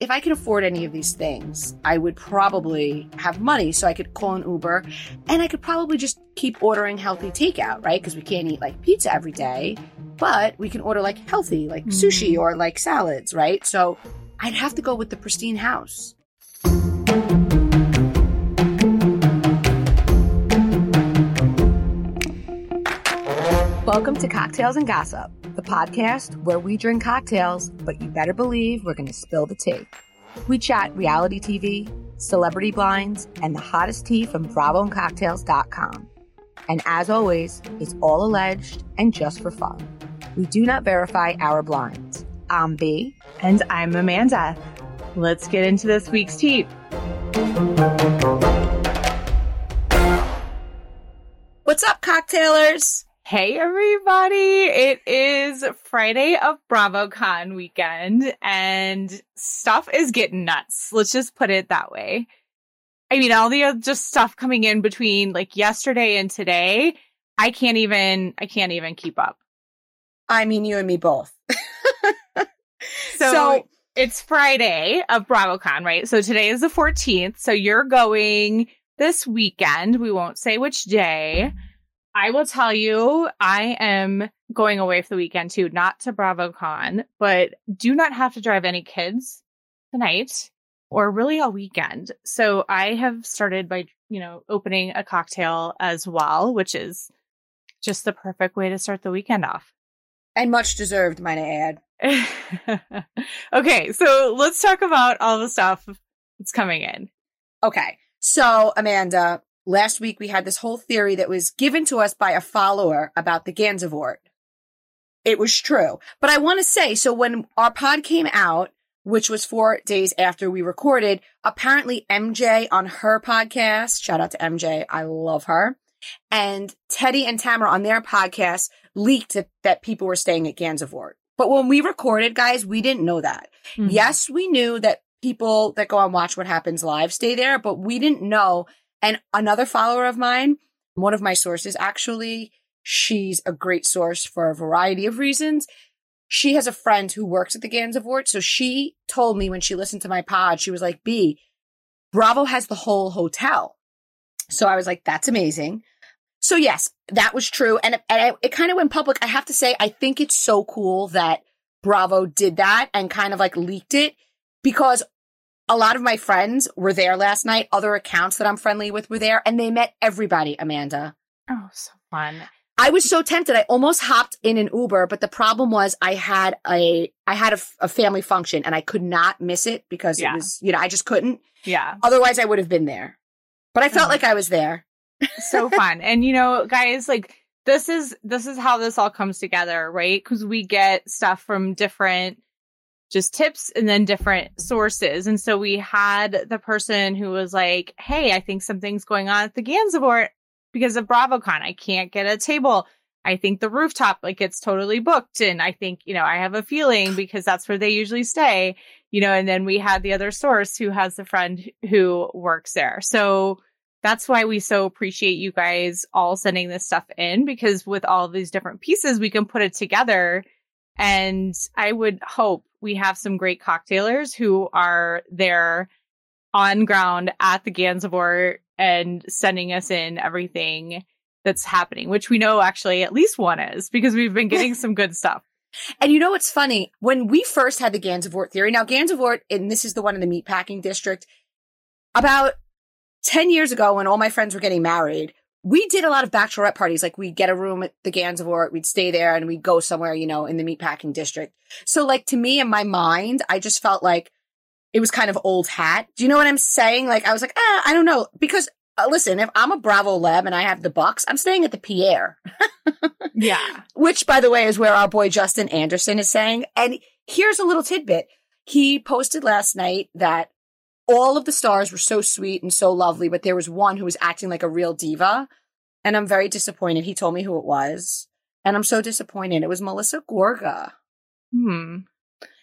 if I can afford any of these things, I would probably have money so I could call an Uber and I could probably just keep ordering healthy takeout, right? Because we can't eat like pizza every day, but we can order like healthy, like mm. sushi or like salads, right? So I'd have to go with the pristine house. Welcome to Cocktails and Gossip, the podcast where we drink cocktails, but you better believe we're going to spill the tea. We chat reality TV, celebrity blinds, and the hottest tea from BravoandCocktails.com. And as always, it's all alleged and just for fun. We do not verify our blinds. I'm B. And I'm Amanda. Let's get into this week's tea. What's up, cocktailers? Hey everybody! It is Friday of BravoCon weekend and stuff is getting nuts. Let's just put it that way. I mean, all the just stuff coming in between like yesterday and today, I can't even, I can't even keep up. I mean, you and me both. so, so it's Friday of BravoCon, right? So today is the 14th. So you're going this weekend. We won't say which day. I will tell you, I am going away for the weekend too, not to BravoCon, but do not have to drive any kids tonight or really all weekend. So I have started by, you know, opening a cocktail as well, which is just the perfect way to start the weekend off. And much deserved, might I add. okay, so let's talk about all the stuff that's coming in. Okay. So, Amanda, Last week we had this whole theory that was given to us by a follower about the Gansevoort. It was true. But I want to say, so when our pod came out, which was four days after we recorded, apparently MJ on her podcast, shout out to MJ, I love her, and Teddi and Tamra on their podcast leaked that, that people were staying at Gansevoort. But when we recorded, guys, we didn't know that. Mm-hmm. Yes, we knew that people that go on Watch What Happens Live stay there, but we didn't know and another follower of mine, one of my sources actually, she's a great source for a variety of reasons. She has a friend who works at the Gansevoort. So she told me when she listened to my pod, she was like, B, Bravo has the whole hotel. So I was like, that's amazing. So yes, that was true. And, and it, it kind of went public. I have to say, I think it's so cool that Bravo did that and kind of like leaked it because a lot of my friends were there last night. Other accounts that I'm friendly with were there and they met everybody, Amanda. Oh, so fun. I was so tempted. I almost hopped in an Uber, but the problem was I had a, I had a, a family function and I could not miss it because yeah. it was, you know, I just couldn't. Yeah. Otherwise I would have been there, but I felt oh. like I was there. so fun. And you know, guys, like this is, this is how this all comes together, right? Cause we get stuff from different just tips and then different sources. And so we had the person who was like, Hey, I think something's going on at the Gansevoort because of BravoCon. I can't get a table. I think the rooftop, like it's totally booked. And I think, you know, I have a feeling because that's where they usually stay, you know, and then we had the other source who has a friend who works there. So that's why we so appreciate you guys all sending this stuff in because with all these different pieces, we can put it together. And I would hope we have some great cocktailers who are there on ground at the Gansevoort and sending us in everything that's happening, which we know actually at least one is because we've been getting some good stuff. And you know what's funny? When we first had the Gansevoort theory, now Gansevoort, and this is the one in the meatpacking district, about 10 years ago when all my friends were getting married, we did a lot of bachelorette parties. Like we'd get a room at the Gansevoort, we'd stay there and we'd go somewhere, you know, in the meatpacking district. So like to me in my mind, I just felt like it was kind of old hat. Do you know what I'm saying? Like I was like, ah, I don't know. Because uh, listen, if I'm a Bravo Leb and I have the Bucks, I'm staying at the Pierre. yeah. Which by the way is where our boy Justin Anderson is saying. And here's a little tidbit. He posted last night that all of the stars were so sweet and so lovely, but there was one who was acting like a real diva. And I'm very disappointed. He told me who it was. And I'm so disappointed. It was Melissa Gorga. Hmm.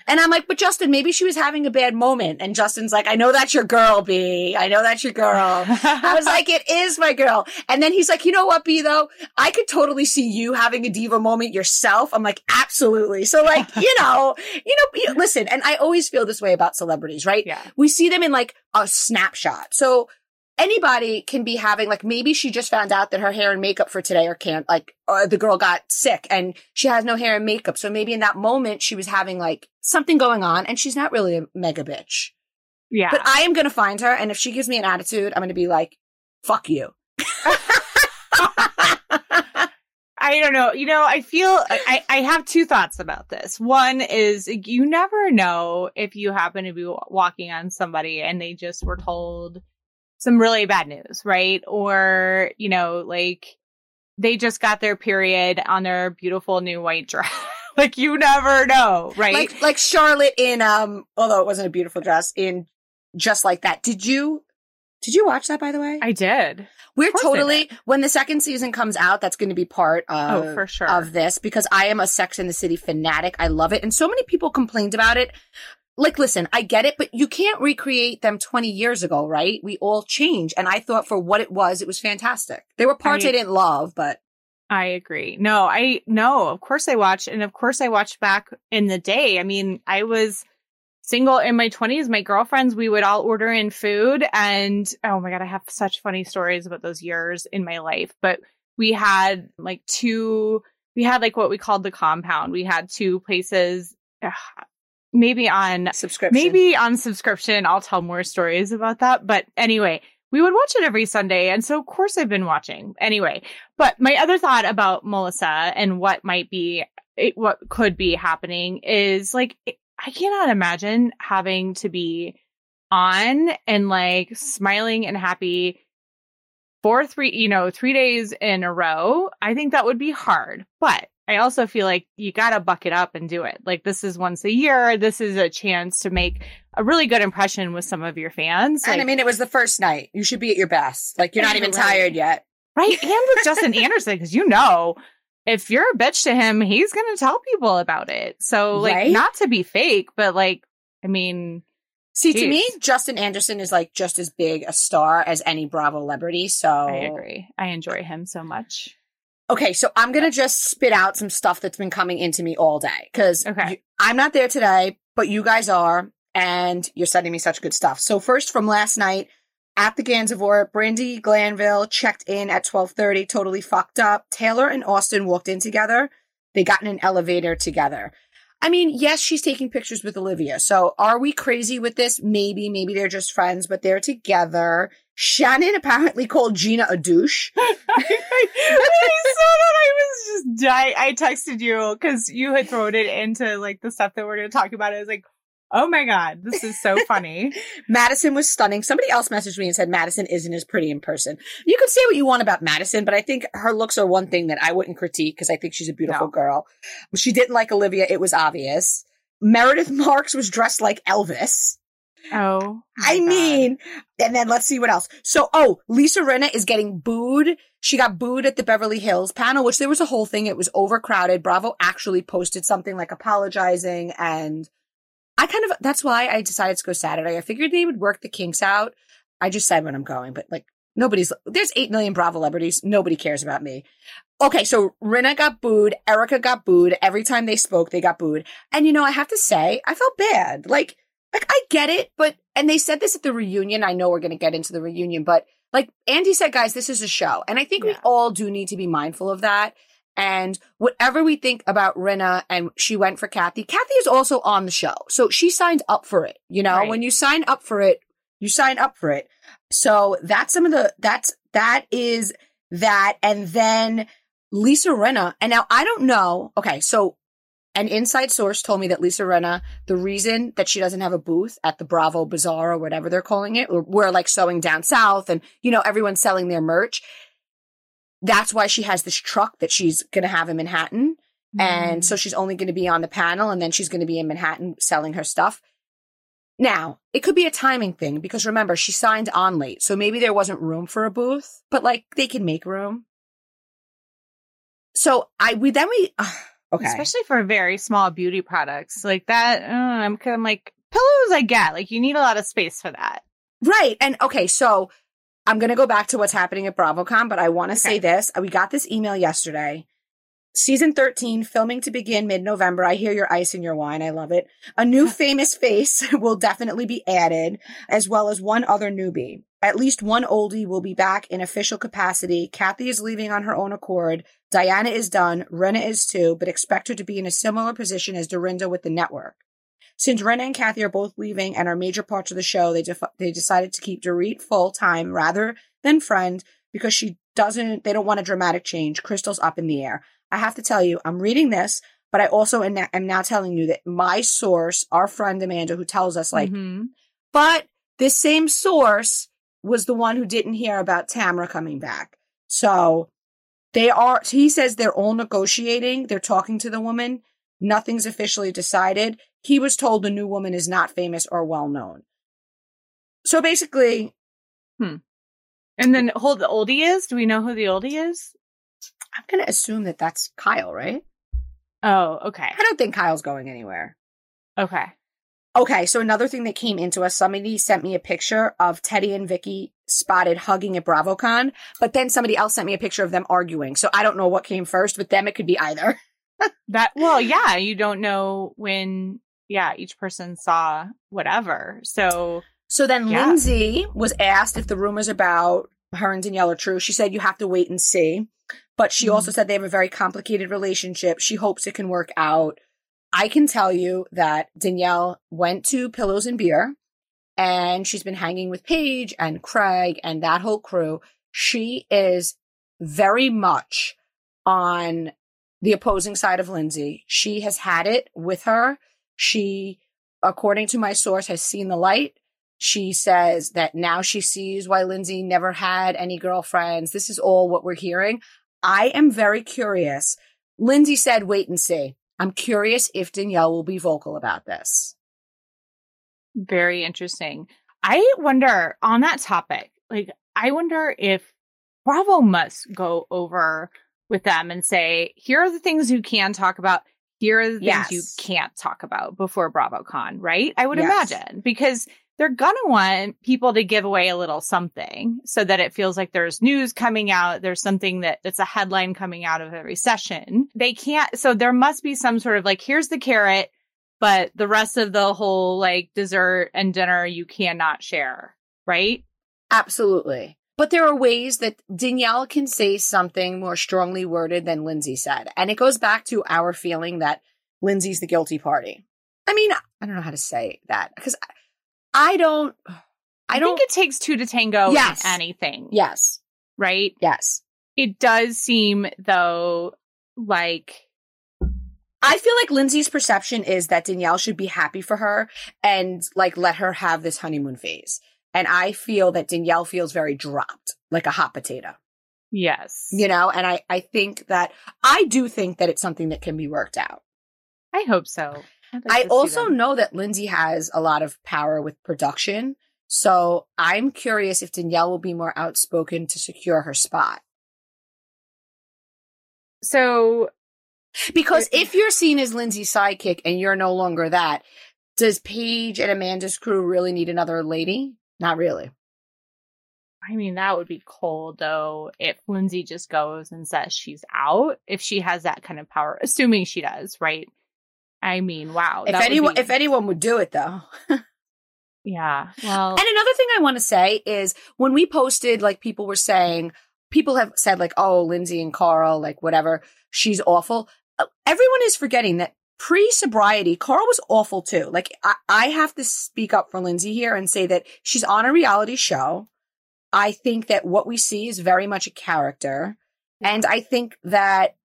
And I'm like, but Justin, maybe she was having a bad moment. And Justin's like, I know that's your girl, B. I know that's your girl. I was like, it is my girl. And then he's like, you know what, B though? I could totally see you having a diva moment yourself. I'm like, absolutely. So like, you know, you know, listen, and I always feel this way about celebrities, right? yeah. We see them in like a snapshot. So anybody can be having like maybe she just found out that her hair and makeup for today are can't like or the girl got sick and she has no hair and makeup. So maybe in that moment she was having like something going on and she's not really a mega bitch. Yeah. But I am going to find her and if she gives me an attitude, I'm going to be like, fuck you. I don't know. You know, I feel I, I have two thoughts about this. One is you never know if you happen to be walking on somebody and they just were told some really bad news, right? Or, you know, like they just got their period on their beautiful new white dress. like you never know, right? Like like Charlotte in um although it wasn't a beautiful dress in just like that. Did you did you watch that by the way? I did. We're Of course I totally when the second season comes out, that's going to be part of Oh, for sure. of this because I am a Sex in the City fanatic. I love it, and so many people complained about it. Like, listen, I get it, but you can't recreate them 20 years ago, right? We all change, and I thought for what it was, it was fantastic. There were parts I, I- didn't love, but I agree. No, I no, of course I watched and of course I watched back in the day. I mean, I was single in my 20s. My girlfriends, we would all order in food and oh my god, I have such funny stories about those years in my life. But we had like two we had like what we called the compound. We had two places maybe on subscription. Maybe on subscription, I'll tell more stories about that. But anyway, we would watch it every Sunday. And so, of course, I've been watching anyway. But my other thought about Melissa and what might be, it, what could be happening is like, I cannot imagine having to be on and like smiling and happy for three, you know, three days in a row. I think that would be hard. But I also feel like you got to buck it up and do it. Like this is once a year. This is a chance to make a really good impression with some of your fans. and I mean, it was the first night. You should be at your best. Like, you're not even Right. tired yet. right? And with Justin Anderson, because you know, if you're a bitch to him, he's going to tell people about it. So, like, Right? not to be fake, but like, I mean, See, to me, Justin Anderson is like just as big a star as any Bravo celebrity. So I agree. I enjoy him so much. Okay, so I'm gonna just spit out some stuff that's been coming into me all day because Okay. I'm not there today, but you guys are, and you're sending me such good stuff. So first, from last night at the Gansevoort, Brandi Glanville checked in at 12:30, totally fucked up. Taylor and Austin walked in together. They got in an elevator together. I mean, yes, she's taking pictures with Olivia. So are we crazy with this? Maybe, maybe they're just friends, but they're together. Shannon apparently called Gina a douche. I saw that. I was just dying. I texted you because you had thrown it into like the stuff that we're going to talk about. I was like, oh my God, this is so funny. Madison was stunning. Somebody else messaged me and said Madison isn't as pretty in person. You can say what you want about Madison, but I think her looks are one thing that I wouldn't critique because I think she's a beautiful No. girl. She didn't like Olivia. It was obvious. Meredith Marks was dressed like Elvis. oh, I God. mean, and then let's see what else. So, oh, Lisa Rinna is getting booed. She got booed at the Beverly Hills panel, which there was a whole thing. It was overcrowded. Bravo actually posted something like apologizing and I kind of, that's why I decided to go Saturday. I figured they would work the kinks out. I just said when I'm going, but like nobody's, there's 8 million Bravo celebrities. Nobody cares about me. Okay. So Rinna got booed. Erika got booed. Every time they spoke, they got booed. And you know, I have to say, I felt bad. Like, like I get it, but, and they said this at the reunion. I know we're going to get into the reunion, but like Andy said, guys, this is a show. And I think we all do need to be mindful of that. And whatever we think about Rinna and she went for Kathy, Kathy is also on the show. So she signed up for it. You know, Right. when you sign up for it, you sign up for it. So that's some of the, that's, that is that. And then Lisa Rinna. And now I don't know. Okay. So an inside source told me that Lisa Rinna, the reason that she doesn't have a booth at the Bravo Bazaar or whatever they're calling it, or we're like sewing down south and, you know, everyone's selling their merch. That's why she has this truck that she's going to have in Manhattan. And Mm. so she's only going to be on the panel and then she's going to be in Manhattan selling her stuff. Now, it could be a timing thing because remember, she signed on late. So maybe there wasn't room for a booth, but like they can make room. So I, we, then we, Okay. especially for very small beauty products like that. Uh, I'm kind of like pillows. I get like you need a lot of space for that. Right. And okay, so I'm going to go back to what's happening at BravoCon, but I want to Okay. say this. We got this email yesterday. Season 13, filming to begin mid November. I hear your ice and your wine. I love it. A new famous face will definitely be added, as well as one other newbie. At least one oldie will be back in official capacity. Kathy is leaving on her own accord. Diana is done. Rinna is too, but expect her to be in a similar position as Dorinda with the network. Since Rinna and Kathy are both leaving and are major parts of the show, they def- they decided to keep Dorit full time rather than friend because she doesn't. They don't want a dramatic change. Crystal's up in the air. I have to tell you, I'm reading this, but I also am now telling you that my source, our friend Amanda, who tells us like, Mhm. but this same source was the one who didn't hear about Tamra coming back. So they are, he says they're all negotiating. They're talking to the woman. Nothing's officially decided. He was told the new woman is not famous or well known. So basically, hmm. and then hold the oldie is. Do we know who the oldie is? I'm going to assume that that's Kyle, right? Oh, okay, I don't think Kyle's going anywhere. okay. Okay, so another thing that came into us, somebody sent me a picture of Teddi and Vicki spotted hugging at BravoCon, but then somebody else sent me a picture of them arguing. So I don't know what came first. With them, it could be either. That well, yeah, you don't know when. Yeah, each person saw whatever. So So then Yeah. Lindsay was asked if the rumors about her and Danielle are true. She said you have to wait and see. But she Mhm. also said they have a very complicated relationship. She hopes it can work out. I can tell you that Danielle went to Pillows and Beer and she's been hanging with Paige and Craig and that whole crew. She is very much on the opposing side of Lindsay. She has had it with her. She, according to my source, has seen the light. She says that now she sees why Lindsay never had any girlfriends. This is all what we're hearing. I am very curious. Lindsay said, wait and see. I'm curious if Danielle will be vocal about this. very interesting. I wonder on that topic. Like, I wonder if Bravo must go over with them and say, here are the things you can talk about. Here are the things you can't talk about before BravoCon, right? I would Yes. imagine because they're gonna want people to give away a little something so that it feels like there's news coming out. There's something that that's a headline coming out of every session. They can't, so there must be some sort of like, here's the carrot, but the rest of the whole like dessert and dinner you cannot share, right? Absolutely. But there are ways that Danielle can say something more strongly worded than Lindsay said. And it goes back to our feeling that Lindsay's the guilty party. I mean, I don't know how to say that because I don't, I don't, think it takes two to tango Yes. in anything, yes, right? yes. It does seem though like I feel like Lindsay's perception is that Danielle should be happy for her and like let her have this honeymoon phase. And I feel that Danielle feels very dropped, like a hot potato, yes. you know? And I, I think that, I do think that it's something that can be worked out. I hope so. Like I also know that Lindsay has a lot of power with production. So I'm curious if Danielle will be more outspoken to secure her spot. so Because if you're seen as Lindsay's sidekick and you're no longer that, does Paige and Amanda's crew really need another lady? Not really. I mean, that would be cold though if Lindsay just goes and says she's out. If she has that kind of power, assuming she does, right? I mean, wow. if anyone, be- if anyone would do it though. yeah. Well, And another thing I want to say is when we posted, like people were saying, people have said like, oh, Lindsay and Carl, like whatever, she's awful. Uh, Everyone is forgetting that pre sobriety, Carl was awful too. Like I, I have to speak up for Lindsay here and say that she's on a reality show. I think that what we see is very much a character. And I think that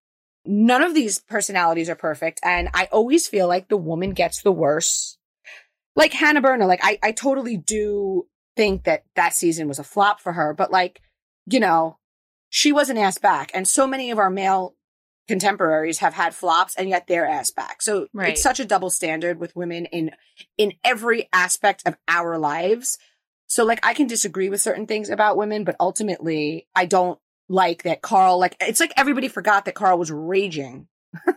none of these personalities are perfect. And I always feel like the woman gets the worst. Like Hannah Berner, like I, I totally do think that that season was a flop for her, but like, you know, she wasn't asked back. And so many of our male contemporaries have had flops and yet they're asked back. So Right. it's such a double standard with women in, in every aspect of our lives. So like I can disagree with certain things about women, but ultimately I don't like that Carl, like it's like everybody forgot that Carl was raging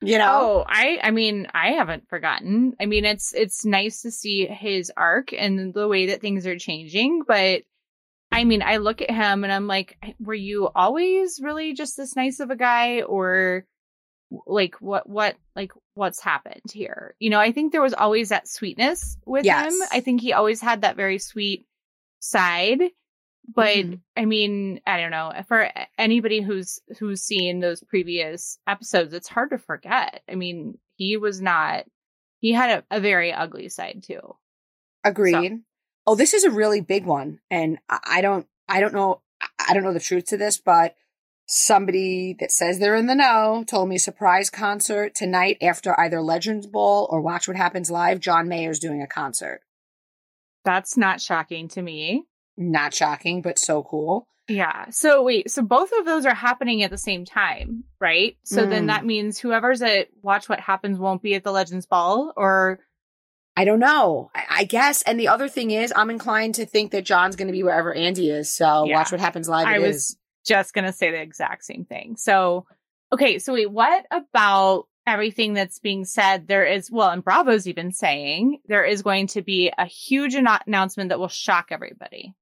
You know? Oh, I I mean, I haven't forgotten. I mean, it's it's nice to see his arc and the way that things are changing, but I mean, I look at him and I'm like, were you always really just this nice of a guy or like what what like what's happened here? You know, I think there was always that sweetness with Yes. him. I think he always had that very sweet side. But Mhm. I mean, I don't know. For anybody who's who's seen those previous episodes, it's hard to forget. I mean, he was not he had a, a very ugly side too. Agreed. Oh, this is a really big one, and I don't, I don't know, I don't know the truth to this, but somebody that says they're in the know told me surprise concert tonight after either Legends Ball or Watch What Happens Live. John Mayer's doing a concert. That's not shocking to me. Not shocking, but so cool. Yeah. So wait, so both of those are happening at the same time, right? So then Mm. that means whoever's at Watch What Happens won't be at the Legends Ball or I don't know. I, I guess. And the other thing is, I'm inclined to think that John's going to be wherever Andy is. So Yeah. Watch What Happens Live. I was is. just going to say the exact same thing. So, okay. So wait, what about everything that's being said? There is, well, and Bravo's even saying there is going to be a huge anno- announcement that will shock everybody.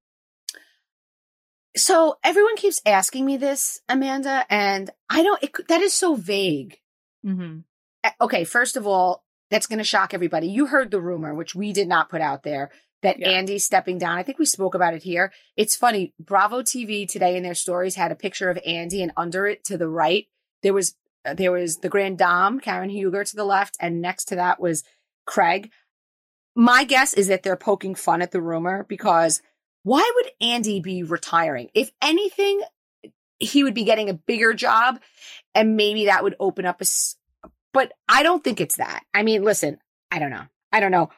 So everyone keeps asking me this, Amanda, and I don't. It, that is so vague. Mm-hmm. Uh, Okay, first of all, that's going to shock everybody. You heard the rumor, which we did not put out there, that Yeah. Andy's stepping down. I think we spoke about it here. It's funny. Bravo TV today in their stories had a picture of Andy, and under it to the right there was uh, there was the Grand Dame, Karen Huger to the left, and next to that was Craig. My guess is that they're poking fun at the rumor because why would Andy be retiring? If anything, he would be getting a bigger job, and maybe that would open up a. But I don't think it's that. I mean, listen, I don't know. I don't know.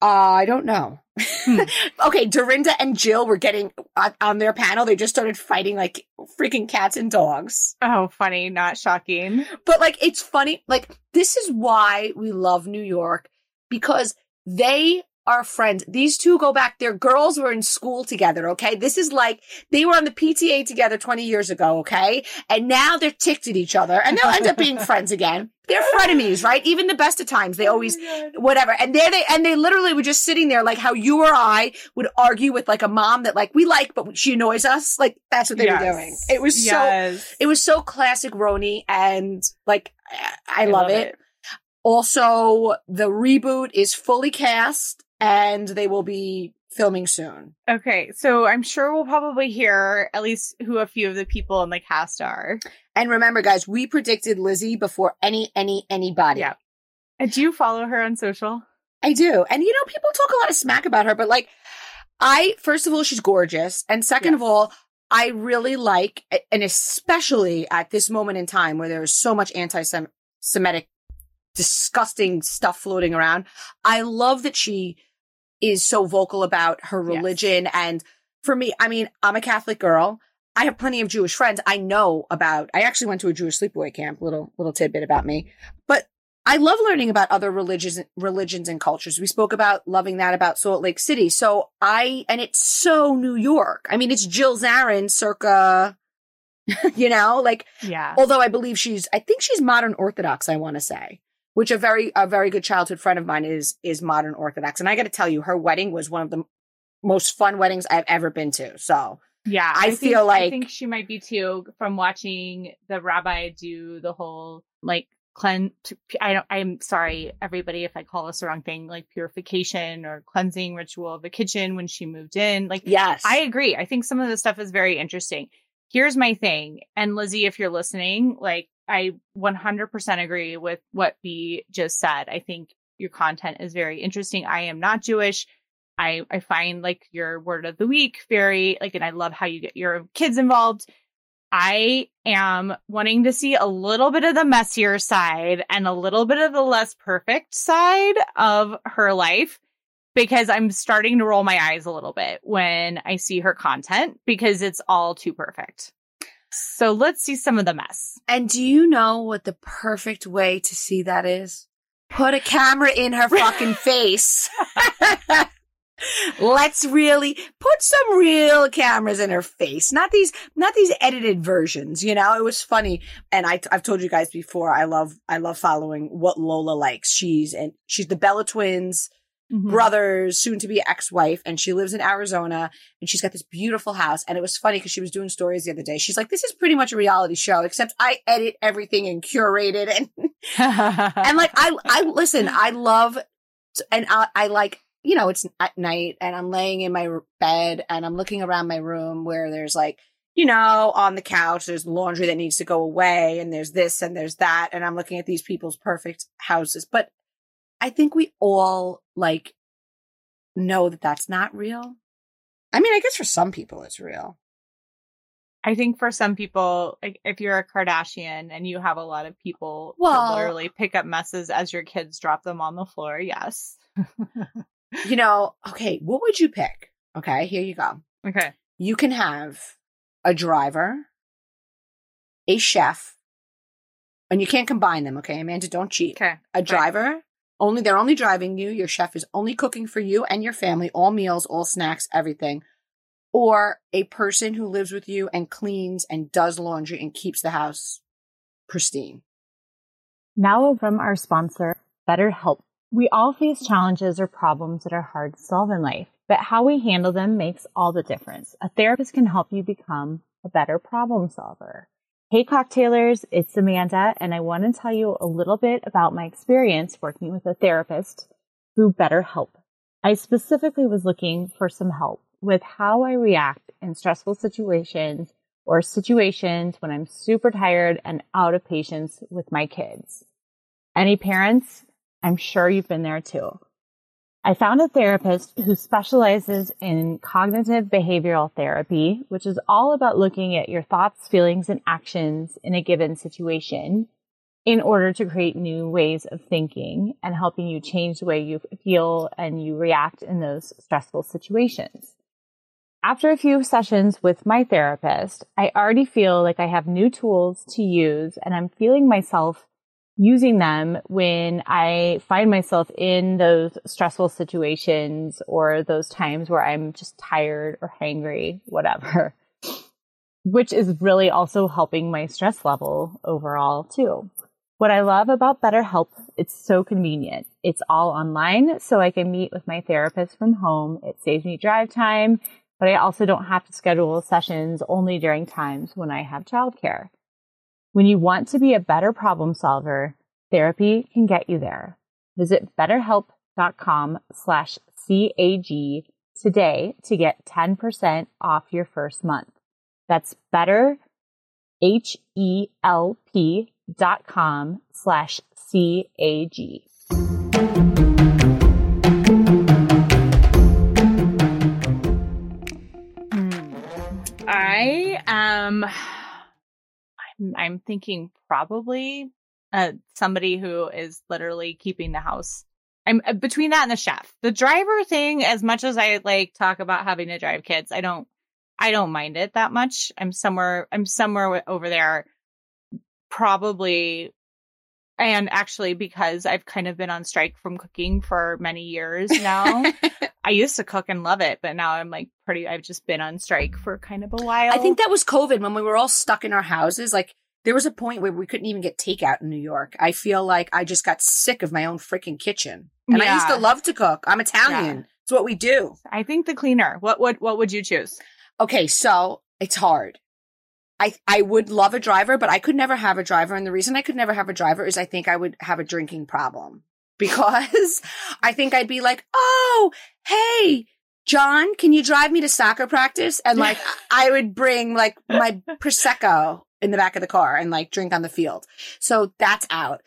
Uh, I don't know. Hmm. okay, Dorinda and Jill were getting on, on their panel. They just started fighting like freaking cats and dogs. Oh, funny, not shocking. But like, it's funny. Like, this is why we love New York because they are friends. These two go back. Their girls were in school together. Okay. This is like they were on the PTA together 20 years ago. Okay. And now they're ticked at each other and they'll end up being friends again. They're frenemies, right? Even the best of times, they always, whatever. And there they, and they literally were just sitting there like how you or I would argue with like a mom that like we like, but she annoys us. Like that's what they were doing. It was so, it was so classic RHONY and like I, I love, it. Also, the reboot is fully cast and they will be filming soon. Okay, so I'm sure we'll probably hear at least who a few of the people in the cast are. And remember, guys, we predicted Lizzie before any, any, anybody. Yeah. And do you follow her on social? I do. And you know, people talk a lot of smack about her, but like, I, first of all, she's gorgeous. And second of all, I really like, and especially at this moment in time where there is so much anti-Semitic, disgusting stuff floating around. I love that she is so vocal about her Yes. religion. And for me, I mean, I'm a Catholic girl. I have plenty of Jewish friends. I know about, I actually went to a Jewish sleepaway camp, little, little tidbit about me, but I love learning about other religions, religions and cultures. We spoke about loving that about Salt Lake City. So I, and it's so New York. I mean, it's Jill Zarin circa, you know, like, Yeah. although I believe she's, I think she's modern Orthodox, I want to say, which a very, a very good childhood friend of mine is, is modern Orthodox. And I got to tell you, her wedding was one of the most fun weddings I've ever been to. So Yeah, I think- feel like I think she might be too from watching the rabbi do the whole like cleanse. I don't. I'm sorry, everybody, if I call this the wrong thing, like purification or cleansing ritual of the kitchen when she moved in. Like, yes, I agree. I think some of the stuff is very interesting. Here's my thing, and Lizzie, if you're listening, like I 100% agree with what B just said. I think your content is very interesting. I am not Jewish. I I find like your word of the week very like, and I love how you get your kids involved. I am wanting to see a little bit of the messier side and a little bit of the less perfect side of her life because I'm starting to roll my eyes a little bit when I see her content because it's all too perfect. So let's see some of the mess. And do you know what the perfect way to see that is? Put a camera in her fucking face. let's really put some real cameras in her face, not these, not these edited versions. You know, it was funny. And I, I've told you guys before, I love, I love following what Lola likes. She's, and she's the Bella twins Mhm. brother's soon to be ex-wife and she lives in Arizona and she's got this beautiful house and it was funny because she was doing stories the other day. She's like, this is pretty much a reality show, except I edit everything and curate it and and like I I listen, I love and I, I like you know it's at night and I'm laying in my bed and I'm looking around my room where there's like you know on the couch there's laundry that needs to go away and there's this and there's that and I'm looking at these people's perfect houses but I think we all like know that that's not real. I mean, I guess for some people it's real. I think for some people, like if you're a Kardashian and you have a lot of people Well- to literally pick up messes as your kids drop them on the floor, yes. You know, okay, what would you pick? Okay, here you go. okay. You can have a driver, a chef, and you can't combine them, okay? Amanda, don't cheat. Okay. A driver, only they're only driving you. Your chef is only cooking for you and your family, all meals, all snacks, everything. Or a person who lives with you and cleans and does laundry and keeps the house pristine. Now from our sponsor, BetterHelp. We all face challenges or problems that are hard to solve in life, but how we handle them makes all the difference. A therapist can help you become a better problem solver. Hey cocktailers, it's Amanda, and I want to tell you a little bit about my experience working with a therapist through BetterHelp. I specifically was looking for some help with how I react in stressful situations or situations when I'm super tired and out of patience with my kids. Any parents? I'm sure you've been there too. I found a therapist who specializes in cognitive behavioral therapy, which is all about looking at your thoughts, feelings, and actions in a given situation in order to create new ways of thinking and helping you change the way you feel and you react in those stressful situations. After a few sessions with my therapist, I already feel like I have new tools to use and I'm feeling myself using them when I find myself in those stressful situations or those times where I'm just tired or hangry, whatever, which is really also helping my stress level overall too. What I love about BetterHelp, it's so convenient. It's all online, so I can meet with my therapist from home. It saves me drive time, but I also don't have to schedule sessions only during times when I have childcare. When you want to be a better problem solver, therapy can get you there. Visit betterhelp.com slash CAG today to get 10% off your first month. That's better, H-E-L-P dot slash C-A-G. Hmm. I am. I'm, I'm thinking probably uh, somebody who is literally keeping the house. I'm uh, between that and the chef. The driver thing, as much as I like talk about having to drive kids, I don't. I don't mind it that much. I'm somewhere. I'm somewhere over there. Probably and actually, because I've kind of been on strike from cooking for many years now, I used to cook and love it, but now I'm like pretty, I've just been on strike for kind of a while. I think that was COVID when we were all stuck in our houses. Like there was a point where we couldn't even get takeout in New York. I feel like I just got sick of my own freaking kitchen. And I used to love to cook. I'm Italian. Yeah. It's what we do. I think the cleaner. What would, what would you choose? Okay, so it's hard. I I would love a driver, but I could never have a driver. And the reason I could never have a driver is I think I would have a drinking problem because I think I'd be like, oh, hey, John, can you drive me to soccer practice? And like, I would bring like my Prosecco in the back of the car and like drink on the field. So that's out.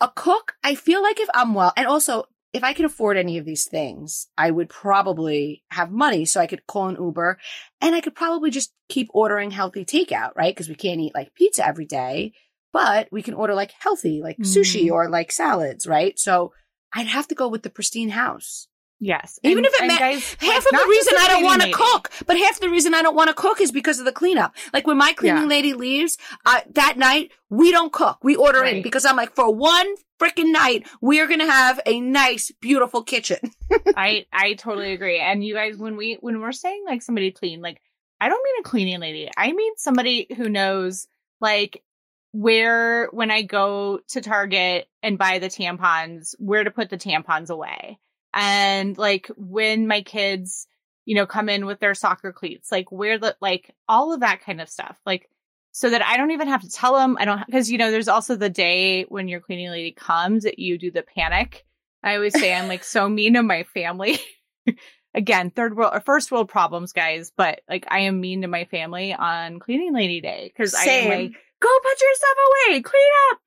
A cook, I feel like if I'm well, and also if I could afford any of these things, I would probably have money so I could call an Uber and I could probably just keep ordering healthy takeout, right? Because we can't eat like pizza every day, but we can order like healthy, like sushi Mhm. or like salads, right? So I'd have to go with the pristine house. Yes. Even And- if it meant guys, half of the reason I don't want to cook, but half the reason I don't want to cook is because of the cleanup. Like when my cleaning Yeah. lady leaves, uh, that night we don't cook. We order in because I'm like, for one freaking night, we are going to have a nice, beautiful kitchen. I I totally agree. And you guys, when we when we're saying like somebody clean, like I don't mean a cleaning lady. I mean somebody who knows like where when I go to Target and buy the tampons, where to put the tampons away. And like when my kids, you know, come in with their soccer cleats, like where the like all of that kind of stuff. Like so that I don't even have to tell them. I don't because you know there's also the day when your cleaning lady comes that you do the panic. I always say I'm like so mean to my family. Again, third world or first world problems, guys. But like I am mean to my family on cleaning lady day because I am like, go put your stuff away, clean up.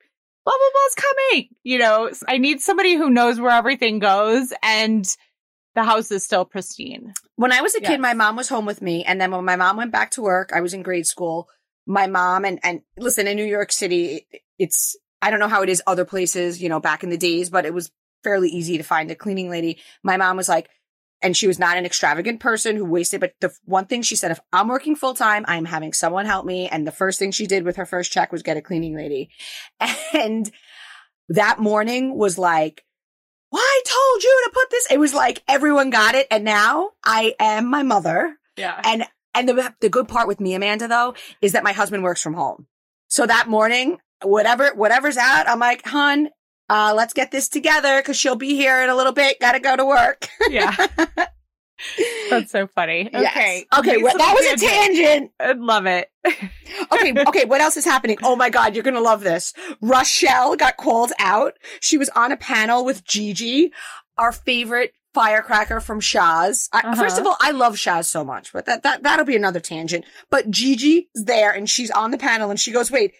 Blah blah blah's coming. You know, I need somebody who knows where everything goes and the house is still pristine. When I was a Yes. kid, my mom was home with me. And then when my mom went back to work, I was in grade school. My mom and, and listen, in New York City, it's, I don't know how it is other places, you know, back in the days, but it was fairly easy to find a cleaning lady. My mom was like, and she was not an extravagant person who wasted, but the one thing she said, if I'm working full time, I'm having someone help me. And the first thing she did with her first check was get a cleaning lady. And that morning was like, well, I told you to put this. It was like everyone got it. And now I am my mother. Yeah. And, and the, the good part with me, Amanda, though, is that my husband works from home. So that morning, whatever, whatever's out, I'm like, hun, uh, let's get this together because she'll be here in a little bit. Got to go to work. yeah. That's so funny. Yes. Okay. Okay. Well, that was a tangent. I love it. Okay. Okay. What else is happening? Oh my God. You're going to love this. Rochelle got called out. She was on a panel with Gigi, our favorite firecracker from Shahs. I, Uh-huh. First of all, I love Shahs so much, but that, that, that'll be another tangent. But Gigi is there and she's on the panel and she goes, wait,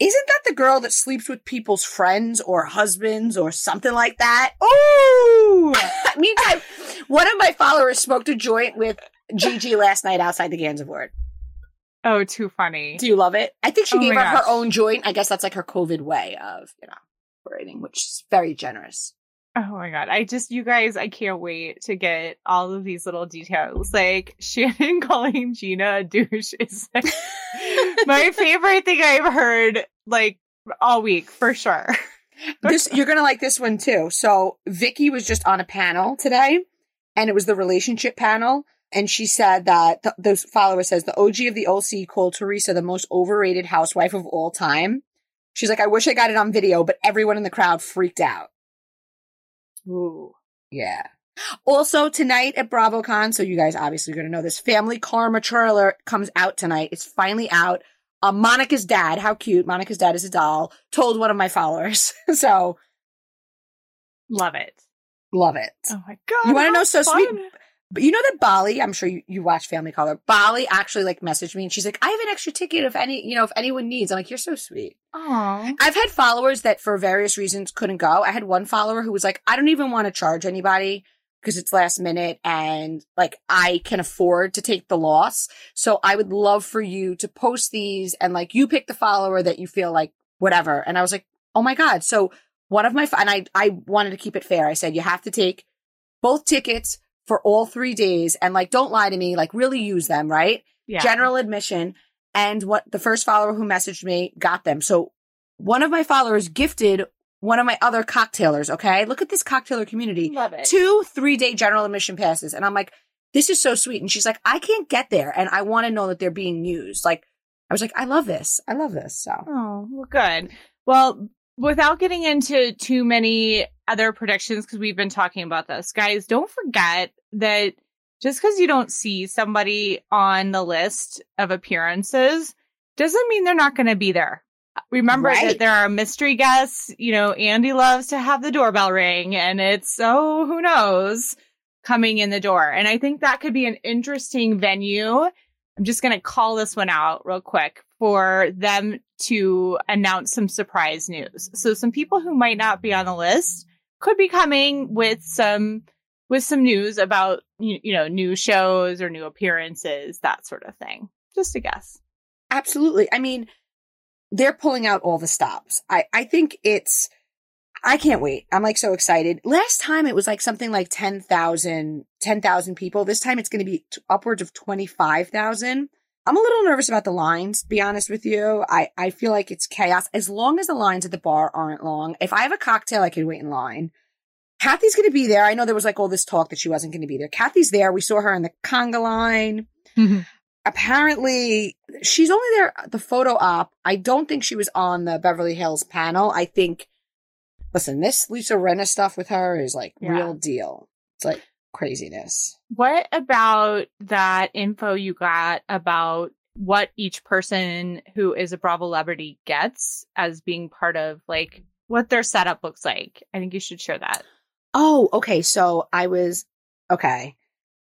isn't that the girl that sleeps with people's friends or husbands or something like that? Ooh. Meantime, one of my followers smoked a joint with Gigi last night outside the Gansevoort. Oh, too funny. Do you love it? I think she Oh gave her my her own joint. I guess that's like her COVID way of, you know, operating, which is very generous. Oh my god. I just you guys, I can't wait to get all of these little details. Like Shannon calling Gina a douche is like my favorite thing I've heard like all week for sure. This you're gonna like this one too. So Vicki was just on a panel today, and it was the relationship panel, and she said that th- those follower says the OG of the OC called Teresa the most overrated housewife of all time. She's like, I wish I got it on video, but everyone in the crowd freaked out. Ooh. Yeah. Also tonight at BravoCon, so you guys obviously are going to know this Family Karma trailer comes out tonight. It's finally out. Uh, Monica's dad, how cute. Monica's dad is a doll, told one of my followers. so Love it. love it. Oh my god. You wanna know so sweet? But you know that Bali, I'm sure you, you watch Family Karma. Bali actually like messaged me and she's like, I have an extra ticket if any, you know, if anyone needs. I'm like, you're so sweet. Aw. I've had followers that for various reasons couldn't go. I had one follower who was like, I don't even want to charge anybody because it's last minute and like I can afford to take the loss. So I would love for you to post these and like you pick the follower that you feel like whatever. And I was like, oh my God. So one of my, and I, I wanted to keep it fair. I said, you have to take both tickets for all three days and like, don't lie to me, like really use them, right? Yeah. general admission. And what the first follower who messaged me got them. So one of my followers gifted one of my other cocktailers. Okay. Look at this cocktailer community. Love it. Two three day general admission passes. And I'm like, this is so sweet. And she's like, I can't get there. And I want to know that they're being used. Like, I was like, I love this. I love this. So Oh, well, good. Well, without getting into too many other predictions, because we've been talking about this, guys, don't forget that just because you don't see somebody on the list of appearances doesn't mean they're not going to be there. Remember Right. that there are mystery guests. You know, Andy loves to have the doorbell ring, and it's oh, who knows coming in the door. And I think that could be an interesting venue. I'm just going to call this one out real quick for them to announce some surprise news. So some people who might not be on the list could be coming with some with some news about you, know new shows or new appearances, that sort of thing. Just a guess. absolutely. I mean, they're pulling out all the stops. I, I think it's, I can't wait. I'm like so excited. Last time it was like something like 10,000, 10,000 people. This time it's going to be t- upwards of 25,000. I'm a little nervous about the lines, to be honest with you. I, I feel like it's chaos. As long as the lines at the bar aren't long. If I have a cocktail, I can wait in line. Kathy's going to be there. I know there was like all this talk that she wasn't going to be there. Kathy's there. We saw her in the conga line. Mm-hmm. Apparently, she's only there uh, the photo op. I don't think she was on the Beverly Hills panel. I think, listen, this Lisa Rinna stuff with her is like Yeah. real deal. It's like craziness. What about that info you got about what each person who is a Bravo celebrity gets as being part of like what their setup looks like? I think you should share that. Oh, okay. So I was, okay.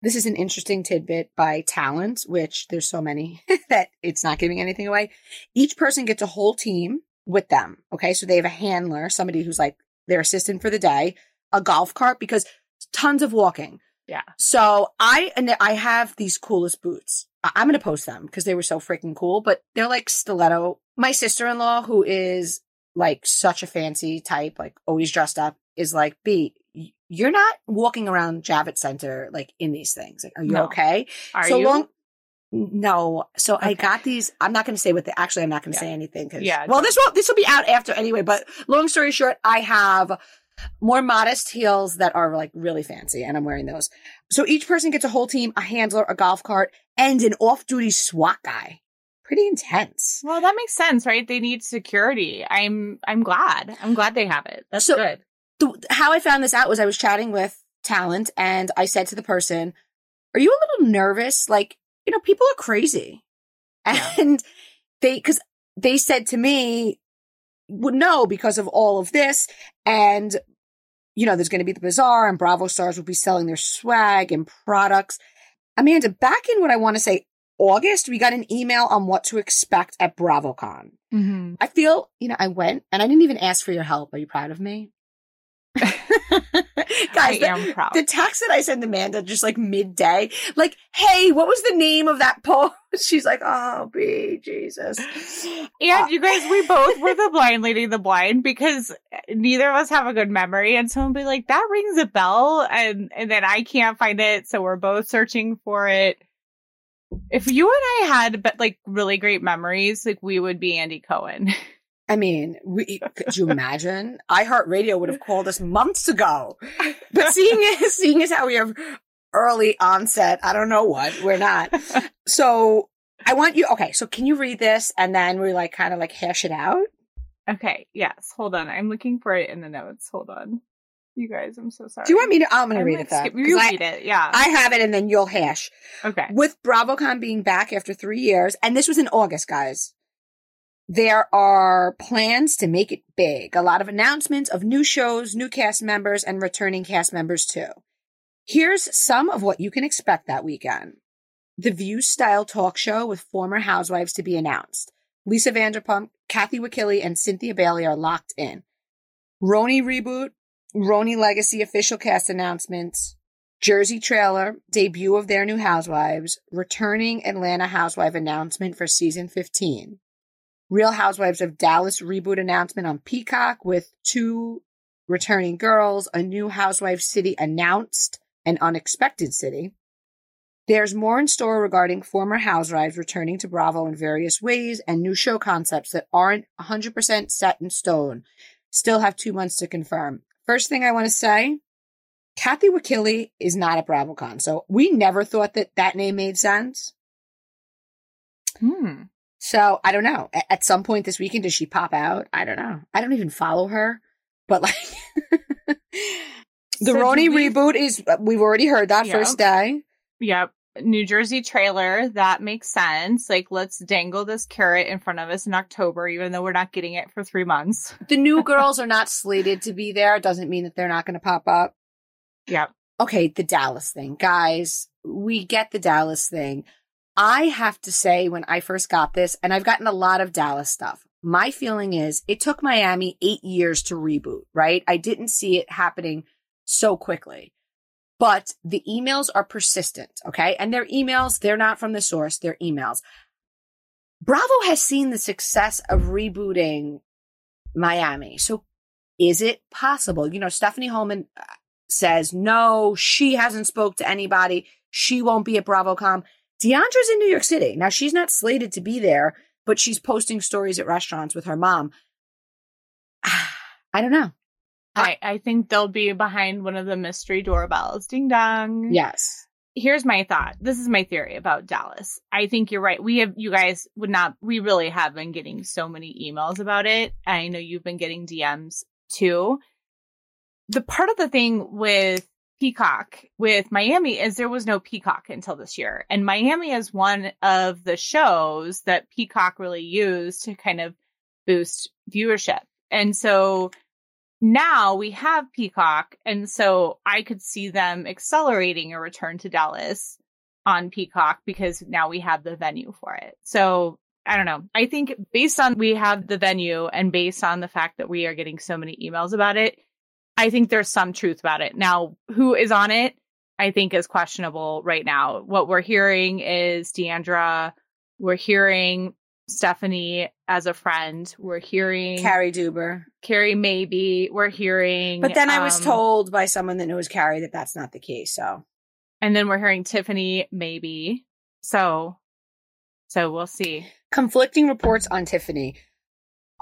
This is an interesting tidbit by talent, which there's so many that it's not giving anything away. Each person gets a whole team with them. Okay. So they have a handler, somebody who's like their assistant for the day, a golf cart, because tons of walking. Yeah. So I, and I have these coolest boots. I'm going to post them because they were so freaking cool, but they're like stiletto. My sister-in-law, who is like such a fancy type, like always dressed up, is like, B, you're not walking around Javits Center like in these things. Like, are you No. okay? Are so you? long. No, so I got these. I'm not going to say what the. Actually, I'm not going to Yeah. say anything. 'cause- Yeah, Well, this will this will be out after anyway. But long story short, I have more modest heels that are like really fancy, and I'm wearing those. So each person gets a whole team, a handler, a golf cart, and an off-duty SWAT guy. Pretty intense. Well, that makes sense, right? They need security. I'm I'm glad. I'm glad they have it. That's So- good. the, how I found this out was I was chatting with talent and I said to the person, Are you a little nervous? Like, you know, people are crazy. Yeah. And they, cause they said to me, well, no, because of all of this. And, you know, there's going to be the bazaar and Bravo stars will be selling their swag and products. Amanda, back in what I want to say, August, we got an email on what to expect at BravoCon. Mm-hmm. I feel, you know, I went and I didn't even ask for your help. Are you proud of me? Guys, I the, proud. the text that I sent Amanda just like midday, like, hey, what was the name of that post? She's like, oh, be Jesus. And uh, you guys, we both were the blind leading the blind because neither of us have a good memory. And someone be like, that rings a bell. And, and then I can't find it. So we're both searching for it. If you and I had but like really great memories, like we would be Andy Cohen. I mean, we, could you imagine? iHeartRadio would have called us months ago. But seeing as, seeing as how we have early onset, I don't know what, we're not. So I want you, okay, so can you read this and then we like kind of like hash it out? Okay. Yes. Hold on. I'm looking for it in the notes. Hold on. You guys, I'm so sorry. Do you want me to? I'm going to read it skip- 'cause You I, read it. Yeah. I have it and then you'll hash. okay. With BravoCon being back after three years, and this was in August, guys, there are plans to make it big. A lot of announcements of new shows, new cast members, and returning cast members too. Here's some of what you can expect that weekend. The View style talk show with former housewives to be announced. Lisa Vanderpump, Kathy Wakile, and Cynthia Bailey are locked in. RHONY reboot, RHONY Legacy official cast announcements, Jersey trailer, debut of their new housewives, returning Atlanta housewife announcement for season 15. Real Housewives of Dallas reboot announcement on Peacock with two returning girls, a new housewife city announced, an unexpected city. There's more in store regarding former housewives returning to Bravo in various ways and new show concepts that aren't 100% set in stone. Still have two months to confirm. First thing I want to say, Kathy Wakile is not at BravoCon, so we never thought that that name made sense. Hmm. So I don't know. At some point this weekend, does she pop out? I don't know. I don't even follow her, but like the So RHONY we- reboot is. Uh, we've already heard that Yeah. first day. Yep. New Jersey trailer. That makes sense. Like, let's dangle this carrot in front of us in October, even though we're not getting it for three months. The new girls are not slated to be there. Doesn't mean that they're not going to pop up. Yep. okay, the Dallas thing. Guys, we get the Dallas thing. I have to say, when I first got this, and I've gotten a lot of Dallas stuff, my feeling is it took Miami eight years to reboot, right? I didn't see it happening so quickly. But the emails are persistent, okay? And they're emails, they're not from the source, they're emails. Bravo has seen the success of rebooting Miami. So Is it possible? You know, Stephanie Hollman uh, says no, she hasn't spoke to anybody. She won't be at BravoCon. D'Andra's in New York City. Now she's not slated to be there, but she's posting stories at restaurants with her mom. I don't know. I, I think they'll be behind one of the mystery doorbells. Ding dong. Yes. Here's my thought. This is my theory about Dallas. I think you're right. We have, you guys would not, we really have been getting so many emails about it. I know you've been getting DMs too. The part of the thing with Peacock with Miami is there was no Peacock until this year. And Miami is one of the shows that Peacock really used to kind of boost viewership. And so now we have Peacock. And so I could see them accelerating a return to Dallas on Peacock because now we have the venue for it. So I don't know. I think based on we have the venue and based on the fact that we are getting so many emails about it, I think there's some truth about it. Now, who is on it? I think is questionable right now. What we're hearing is D'Andra. We're hearing Stephanie as a friend. We're hearing Cary Deuber. Cary maybe. We're hearing. But then I was um, told by someone that knows Cary that that's not the case. So And then we're hearing Tiffany maybe. So, so we'll see. conflicting reports on Tiffany.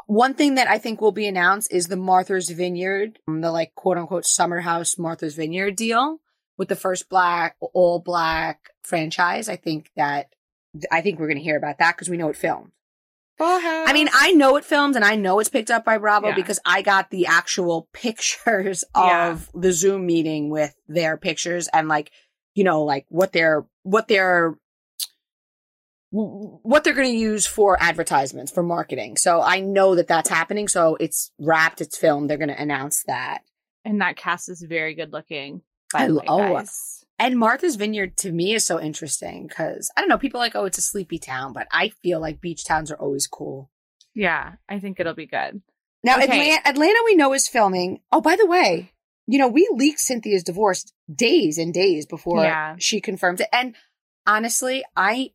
One thing that I think will be announced is the Martha's Vineyard, um, the like quote unquote summer house Martha's Vineyard deal with the first black, all black franchise. I think that, I think we're going to hear about that because we know it filmed. I mean, I know it filmed and I know it's picked up by Bravo Yeah. because I got the actual pictures Yeah. of the Zoom meeting with their pictures and like, you know, like what they're, what they're, what they're going to use for advertisements for marketing. So I know that that's happening. So it's wrapped, it's filmed. They're going to announce that. and that cast is very good looking. By I the way, oh, guys. And Martha's Vineyard to me is so interesting because I don't know, people like, oh, it's a sleepy town, but I feel like beach towns are always cool. Yeah, I think it'll be good. Now, Okay. Atlanta, Atlanta, we know is filming. Oh, by the way, you know, we leaked Cynthia's divorce days and days before Yeah. she confirmed it. And honestly, I,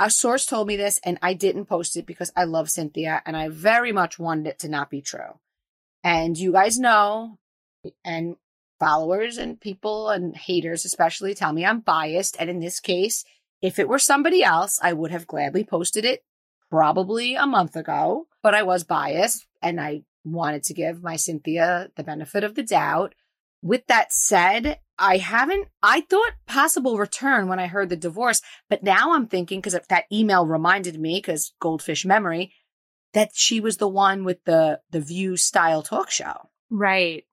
a source told me this and I didn't post it because I love Cynthia and I very much wanted it to not be true. And you guys know, and followers and people and haters especially tell me I'm biased. And in this case, if it were somebody else, I would have gladly posted it probably a month ago, but I was biased and I wanted to give my Cynthia the benefit of the doubt. With that said, I haven't, I thought possible return when I heard the divorce, but now I'm thinking because that email reminded me, because goldfish memory, that she was the one with the, the view style talk show. Right.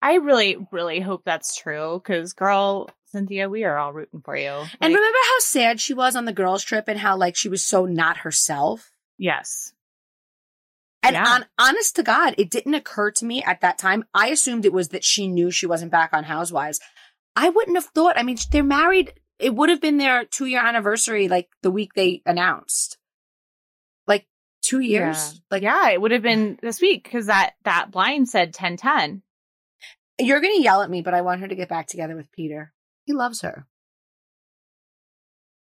I really, really hope that's true because, girl, Cynthia, we are all rooting for you. And Like, remember how sad she was on the girls trip and how like she was so not herself? yes. And Yeah. on, honest to God, it didn't occur to me at that time. I assumed it was that she knew she wasn't back on Housewives. I wouldn't have thought. I mean, they're married. It would have been their two year anniversary, like the week they announced. Like two years. Yeah. Like, yeah, it would have been this week because that that blind said ten ten. you're going to yell at me, but I want her to get back together with Peter. He loves her.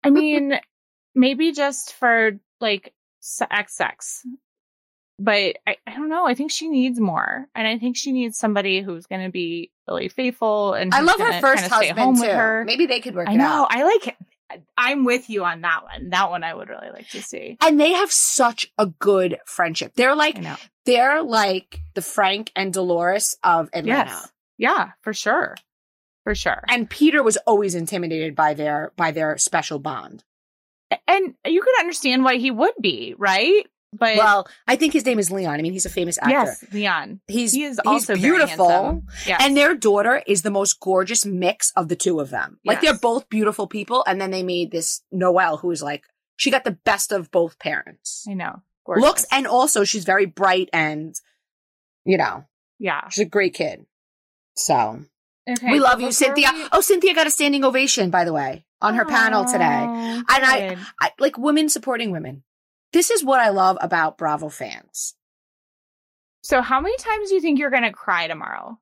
I mean, maybe just for like s- XX, but I, I don't know. I think she needs more, and I think she needs somebody who's going to be really faithful and I love her first husband home too. with her. Maybe they could work I it know. out. I like. I'm with you on that one. That one I would really like to see. and they have such a good friendship. They're like they're like the Frank and Dolores of Atlanta. Yes. Yeah, for sure. For sure. And Peter was always intimidated by their by their special bond. And you can understand why he would be, right? But well, I think his name is Leon. I mean, he's a famous actor. yes, Leon. He's He is also very beautiful. Yes. And their daughter is the most gorgeous mix of the two of them. Like Yes. they're both beautiful people. And then they made this Noelle, who is like she got the best of both parents. I know. Gorgeous. Looks and also she's very bright and you know, yeah. she's a great kid. So Okay. we love you, Cynthia. we- Oh, Cynthia got a standing ovation, by the way, on her panel today. And I- I, like women supporting women. This is what I love about Bravo fans. So how many times do you think you're gonna cry tomorrow?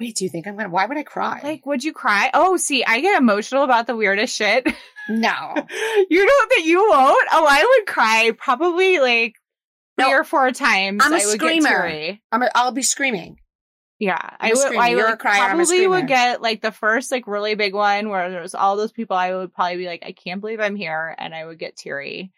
Wait, do you think I'm gonna? Why would I cry? Like, would you cry? Oh, see, I get emotional about the weirdest shit. no. you know that you won't? Oh, I would cry probably like three No, or four times, I'm a I would screamer. get teary. I'm a, I'll be screaming. Yeah, I'm I would. screamer. I would crier, probably would get like the first like really big one where there's all those people. I would probably be like, I can't believe I'm here, and I would get teary.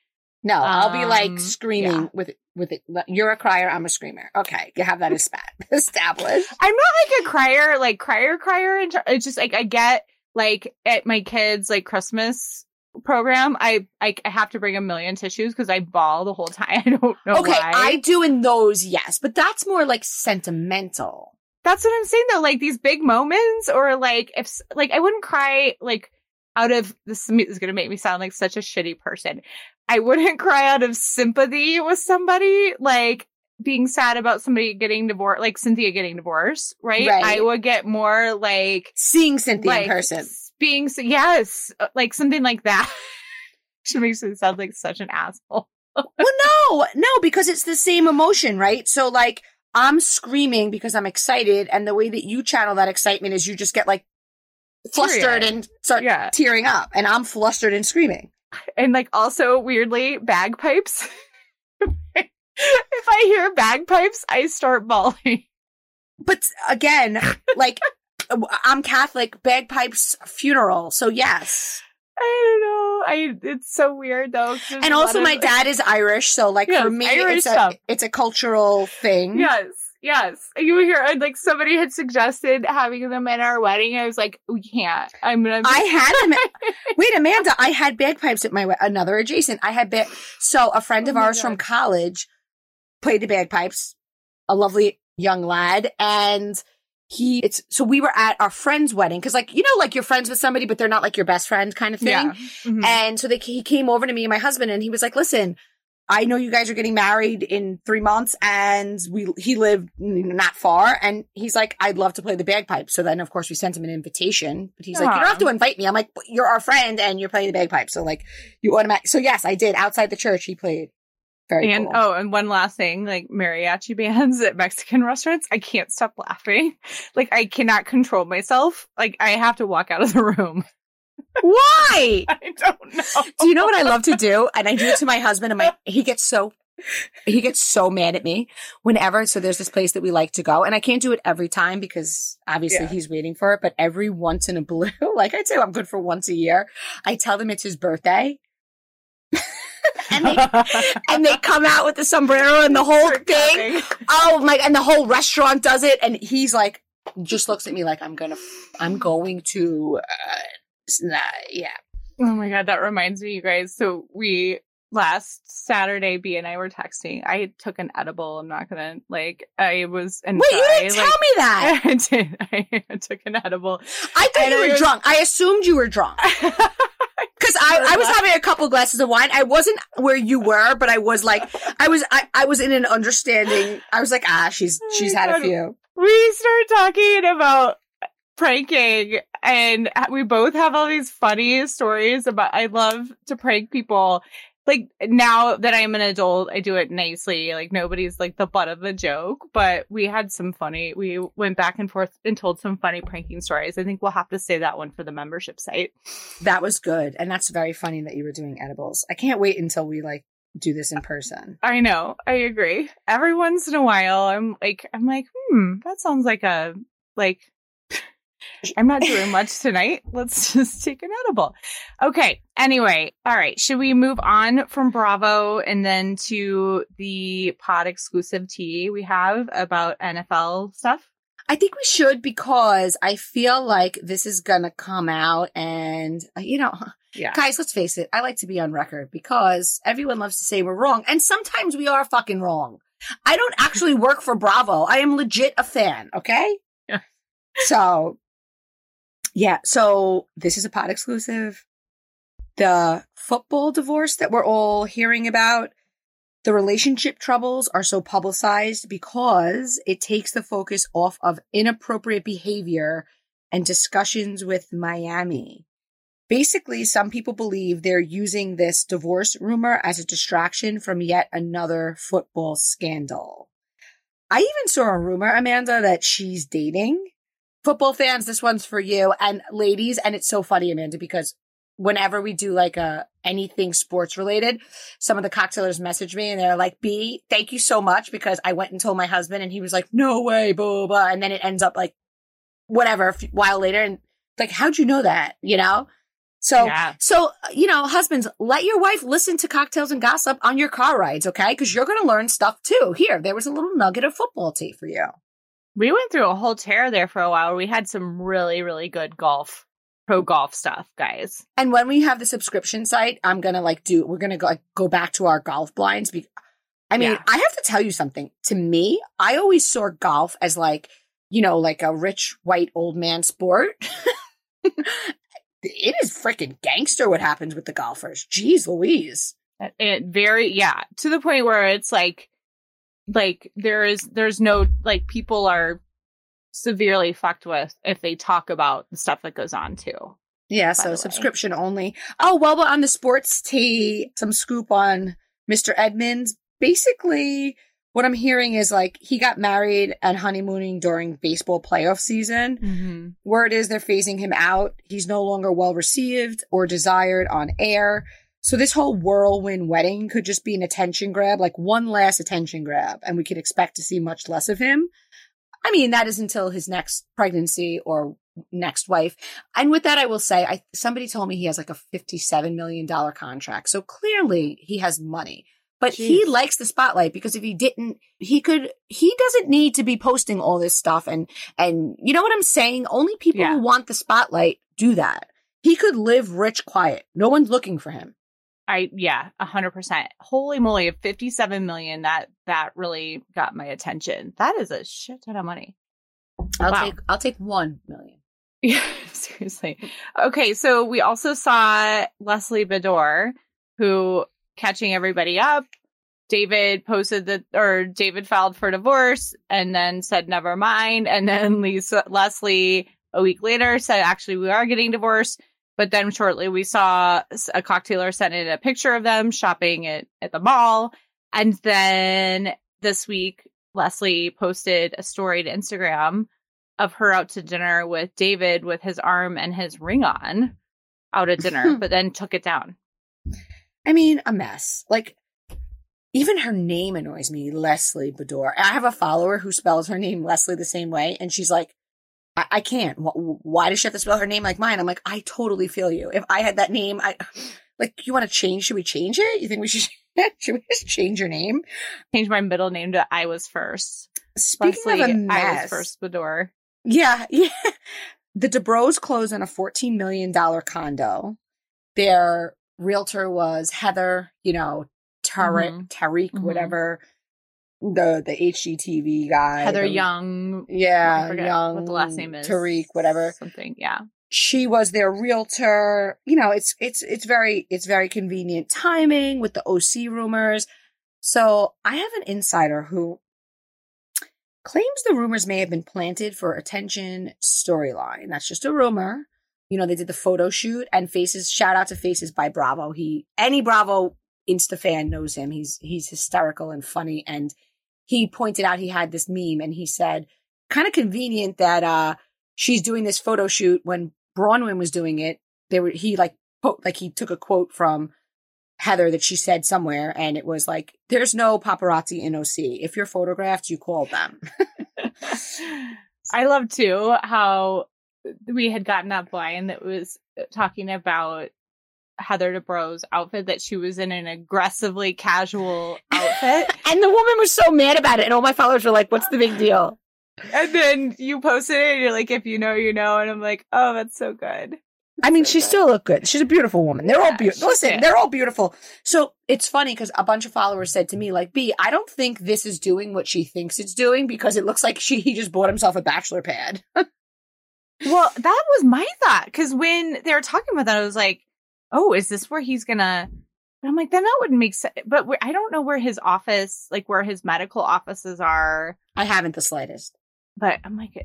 No, I'll be Um, like screaming yeah. with with it. You're a crier. I'm a screamer. Okay, you have that established. I'm not like a crier, like crier, crier. It's just like I get like at my kids' like Christmas program, I I, I have to bring a million tissues because I bawl the whole time. I don't know okay, why. I do in those, yes, but that's more like sentimental. That's what I'm saying though. Like these big moments, or like if like I wouldn't cry like out of this is gonna make me sound like such a shitty person. I wouldn't cry out of sympathy with somebody like being sad about somebody getting divorced, like Cynthia getting divorced, right? Right. I would get more like Seeing Cynthia like in person. being yes, uh, like something like that. she makes me sound like such an asshole. well, no, no, because it's the same emotion, right? So like I'm screaming because I'm excited, and the way that you channel that excitement is you just get like flustered and start Yeah. tearing up, and I'm flustered and screaming. And like also weirdly bagpipes if i hear bagpipes i start bawling But again, like I'm Catholic, bagpipes funeral, so yes. i don't know i it's so weird though. And also, of- my dad is Irish, so like for me, Irish it's a stuff. it's a cultural thing. yes yes you hear and, like somebody had suggested having them at our wedding i was like we can't i'm gonna I had them. Wait, Amanda, I had bagpipes at my we- another adjacent. I had bag. So a friend of Oh ours from college played the bagpipes. A lovely young lad, and he. It's so we were at our friend's wedding because, like, you know, like you're friends with somebody, but they're not like your best friend kind of thing. yeah Mhm. And so they, he came over to me and my husband, and he was like, "Listen, I know you guys are getting married in three months, and we he lived not far, and he's like, I'd love to play the bagpipes. So then, of course, we sent him an invitation, but he's like, you don't have to invite me. I'm like, you're our friend, and you're playing the bagpipes, so like, you automatic. So yes, I did outside the church. He played. Very and cool. oh, and one last thing, like mariachi bands at Mexican restaurants, I can't stop laughing. Like I cannot control myself. Like I have to walk out of the room. Why? I don't know. Do you know what I love to do? And I do it to my husband and my he gets so he gets so mad at me whenever so there's this place that we like to go and I can't do it every time because obviously Yeah. he's waiting for it, but every once in a blue, like I do, I'm good for once a year. I tell them it's his birthday. and they and they come out with the sombrero and the whole thing. Oh my and the whole restaurant does it and he's like just looks at me like I'm gonna I'm going to uh, nah, yeah. Oh my god, that reminds me, you guys. So we last Saturday, B and I were texting. I took an edible. I'm not gonna like. I was and Wait, you didn't tell me that. I did. I took an edible. I thought And you I were was- drunk. I assumed you were drunk. Because I, I was having a couple glasses of wine. I wasn't where you were, but I was like, I was, I, I was in an understanding. I was like, ah, she's, Oh she's had a few. we start talking about pranking and we both have all these funny stories about I love to prank people. Like now that I'm an adult, I do it nicely. Like nobody's like the butt of the joke, but we had some funny we went back and forth and told some funny pranking stories. I think we'll have to say that one for the membership site. That was good. And that's very funny that you were doing edibles. I can't wait until we like do this in person. I know, I agree. Every once in a while I'm like I'm like, hmm, that sounds like a like I'm not doing much tonight. Let's just take an edible. Okay. Anyway, all right. Should we move on from Bravo and then to the pod exclusive tea we have about NFL stuff? I think we should because I feel like this is going to come out and, uh, you know, Yeah. guys, let's face it. I like to be on record because everyone loves to say we're wrong. And sometimes we are fucking wrong. I don't actually work for Bravo. I am legit a fan. Okay. Yeah. So, yeah. So this is a pod exclusive. The football divorce that we're all hearing about, the relationship troubles are so publicized because it takes the focus off of inappropriate behavior and discussions with Miami. Basically, some people believe they're using this divorce rumor as a distraction from yet another football scandal. I even saw a rumor, Amanda, that she's dating. Football fans, this one's for you. And ladies, and it's so funny, Amanda, because whenever we do like a anything sports related, some of the cocktailers message me and they're like, B, thank you so much because I went and told my husband and he was like, no way, blah, blah, blah. And then it ends up like whatever a while later. And like, how'd you know that? You know? So, Yeah. so, uh, you know, husbands, let your wife listen to cocktails and gossip on your car rides. Okay. Cause you're going to learn stuff too. Here, there was a little nugget of football tea for you. We went through a whole tear there for a while. We had some really, really good golf, pro golf stuff, guys. And when we have the subscription site, I'm gonna like do. We're gonna go like, go back to our golf blinds. Be- I mean, Yeah. I have to tell you something. To me, I always saw golf as like you know, like a rich white old man sport. it is freaking gangster what happens with the golfers. Jeez Louise. It very, yeah, to the point where it's like, like there is, there's no, like people are severely fucked with if they talk about the stuff that goes on too. Yeah, so subscription only. Oh, well, but on the sports tea, some scoop on Mr. Edmonds. Basically, what I'm hearing is like he got married and honeymooning during baseball playoff season. Mm-hmm. Word is they're phasing him out. He's no longer well received or desired on air. So this whole whirlwind wedding could just be an attention grab, like one last attention grab, and we could expect to see much less of him. I mean, that is until his next pregnancy or next wife. And with that, I will say, I somebody told me he has like a fifty-seven million dollar contract, so clearly he has money. But he likes the spotlight because if he didn't, he could. He doesn't need to be posting all this stuff, and and you know what I'm saying. Only people Yeah. who want the spotlight do that. He could live rich, quiet. No one's looking for him. I yeah, a hundred percent. Holy moly, fifty-seven million. That that really got my attention. That is a shit ton of money. I'll Wow. take. I'll take one million. Yeah, seriously. Okay, so we also saw Lesley Beador, who catching everybody up. David posted that, or David filed for divorce and then said, never mind. And then Lisa, Leslie, a week later, said, actually, we are getting divorced. But then shortly we saw a cocktailer sent in a picture of them shopping at, at the mall. And then this week, Leslie posted a story to Instagram of her out to dinner with David with his arm and his ring on out at dinner, but then took it down. I mean, a mess. Like, even her name annoys me, Lesley Beador. I have a follower who spells her name Leslie the same way, and she's like, I, I can't. Wh- Why does she have to spell her name like mine? I'm like, I totally feel you. If I had that name, I like. You want to change? Should we change it? You think we should? should we just change your name? Change my middle name to I was first. Speaking Leslie, of a I mess, I was first Beador. Yeah, yeah. The Dubrows closed on a $14 million condo. Their realtor was Heather, you know, Tarek, Mhm. Tarek, Mhm. whatever, the the HGTV guy. Heather the- Young. Yeah, Young. what the last name is. Tarek, whatever. Something. Yeah. She was their realtor. You know, it's it's it's very it's very convenient timing with the OC rumors. So I have an insider who claims the rumors may have been planted for attention storyline. That's just a rumor. You know, they did the photo shoot and Faces. Shout out to Faces by Bravo. He any Bravo Insta fan knows him. He's he's hysterical and funny. And he pointed out he had this meme and he said, kind of convenient that uh she's doing this photo shoot when Braunwyn was doing it. There were he like like he took a quote from Heather that she said somewhere, and it was like, "There's no paparazzi in OC. If you're photographed, you call them." I love too how we had gotten that line that was talking about Heather Dubrow's outfit that she was in an aggressively casual outfit. and the woman was so mad about it, and all my followers were like, "What's the big deal?" and then you posted it and you're like, if you know, you know. And I'm like, oh, that's so good. I mean, So she good. still looked good. She's a beautiful woman. They're all beautiful. Listen, good. they're all beautiful. So it's funny because a bunch of followers said to me, like, B, I don't think this is doing what she thinks it's doing because it looks like she he just bought himself a bachelor pad. Well, that was my thought because when they were talking about that, I was like, "Oh, is this where he's gonna?" But I'm like, then that wouldn't make sense. But I don't know where his office, like where his medical offices are. I haven't the slightest. But I'm like, eh,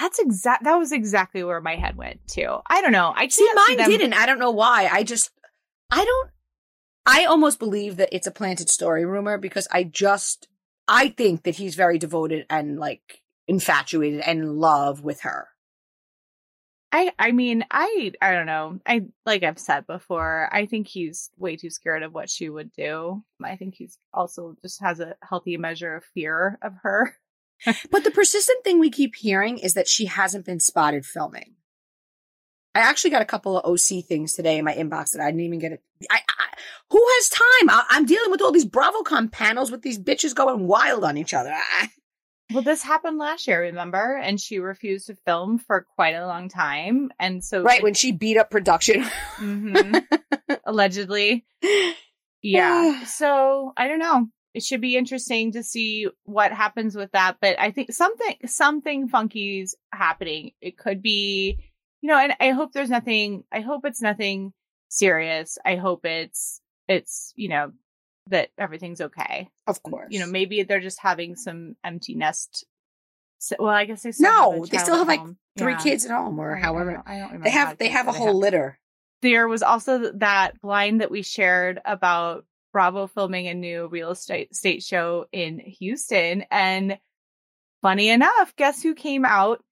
that's exact. That was exactly where my head went too. I don't know. I See, mine them- didn't. I don't know why. I just, I don't, I almost believe that it's a planted story rumor because I just, I think that he's very devoted and like infatuated and in love with her. I I mean, I I don't know. I like I've said before, I think he's way too scared of what she would do. I think he's also just has a healthy measure of fear of her. but the persistent thing we keep hearing is that she hasn't been spotted filming. I actually got a couple of OC things today in my inbox that I didn't even get it. I, I, who has time? I, am dealing with all these BravoCon panels with these bitches going wild on each other. I, well, this happened last year, remember? And she refused to film for quite a long time. And so, right, when she beat up production, mm-hmm, allegedly. Yeah. so I don't know. It should be interesting to see what happens with that. But I think something, something funky's happening. It could be, you know, and I hope there's nothing, I hope it's nothing serious. I hope it's, it's, you know, that everything's okay. Of course. You know, maybe they're just having some empty nest. well, I guess they still no, they still have like three yeah. kids at home, or I however. Don't, I don't remember. They have they have a whole have. litter. There was also that blind that we shared about Bravo filming a new real estate state show in Houston, and funny enough, guess who came out?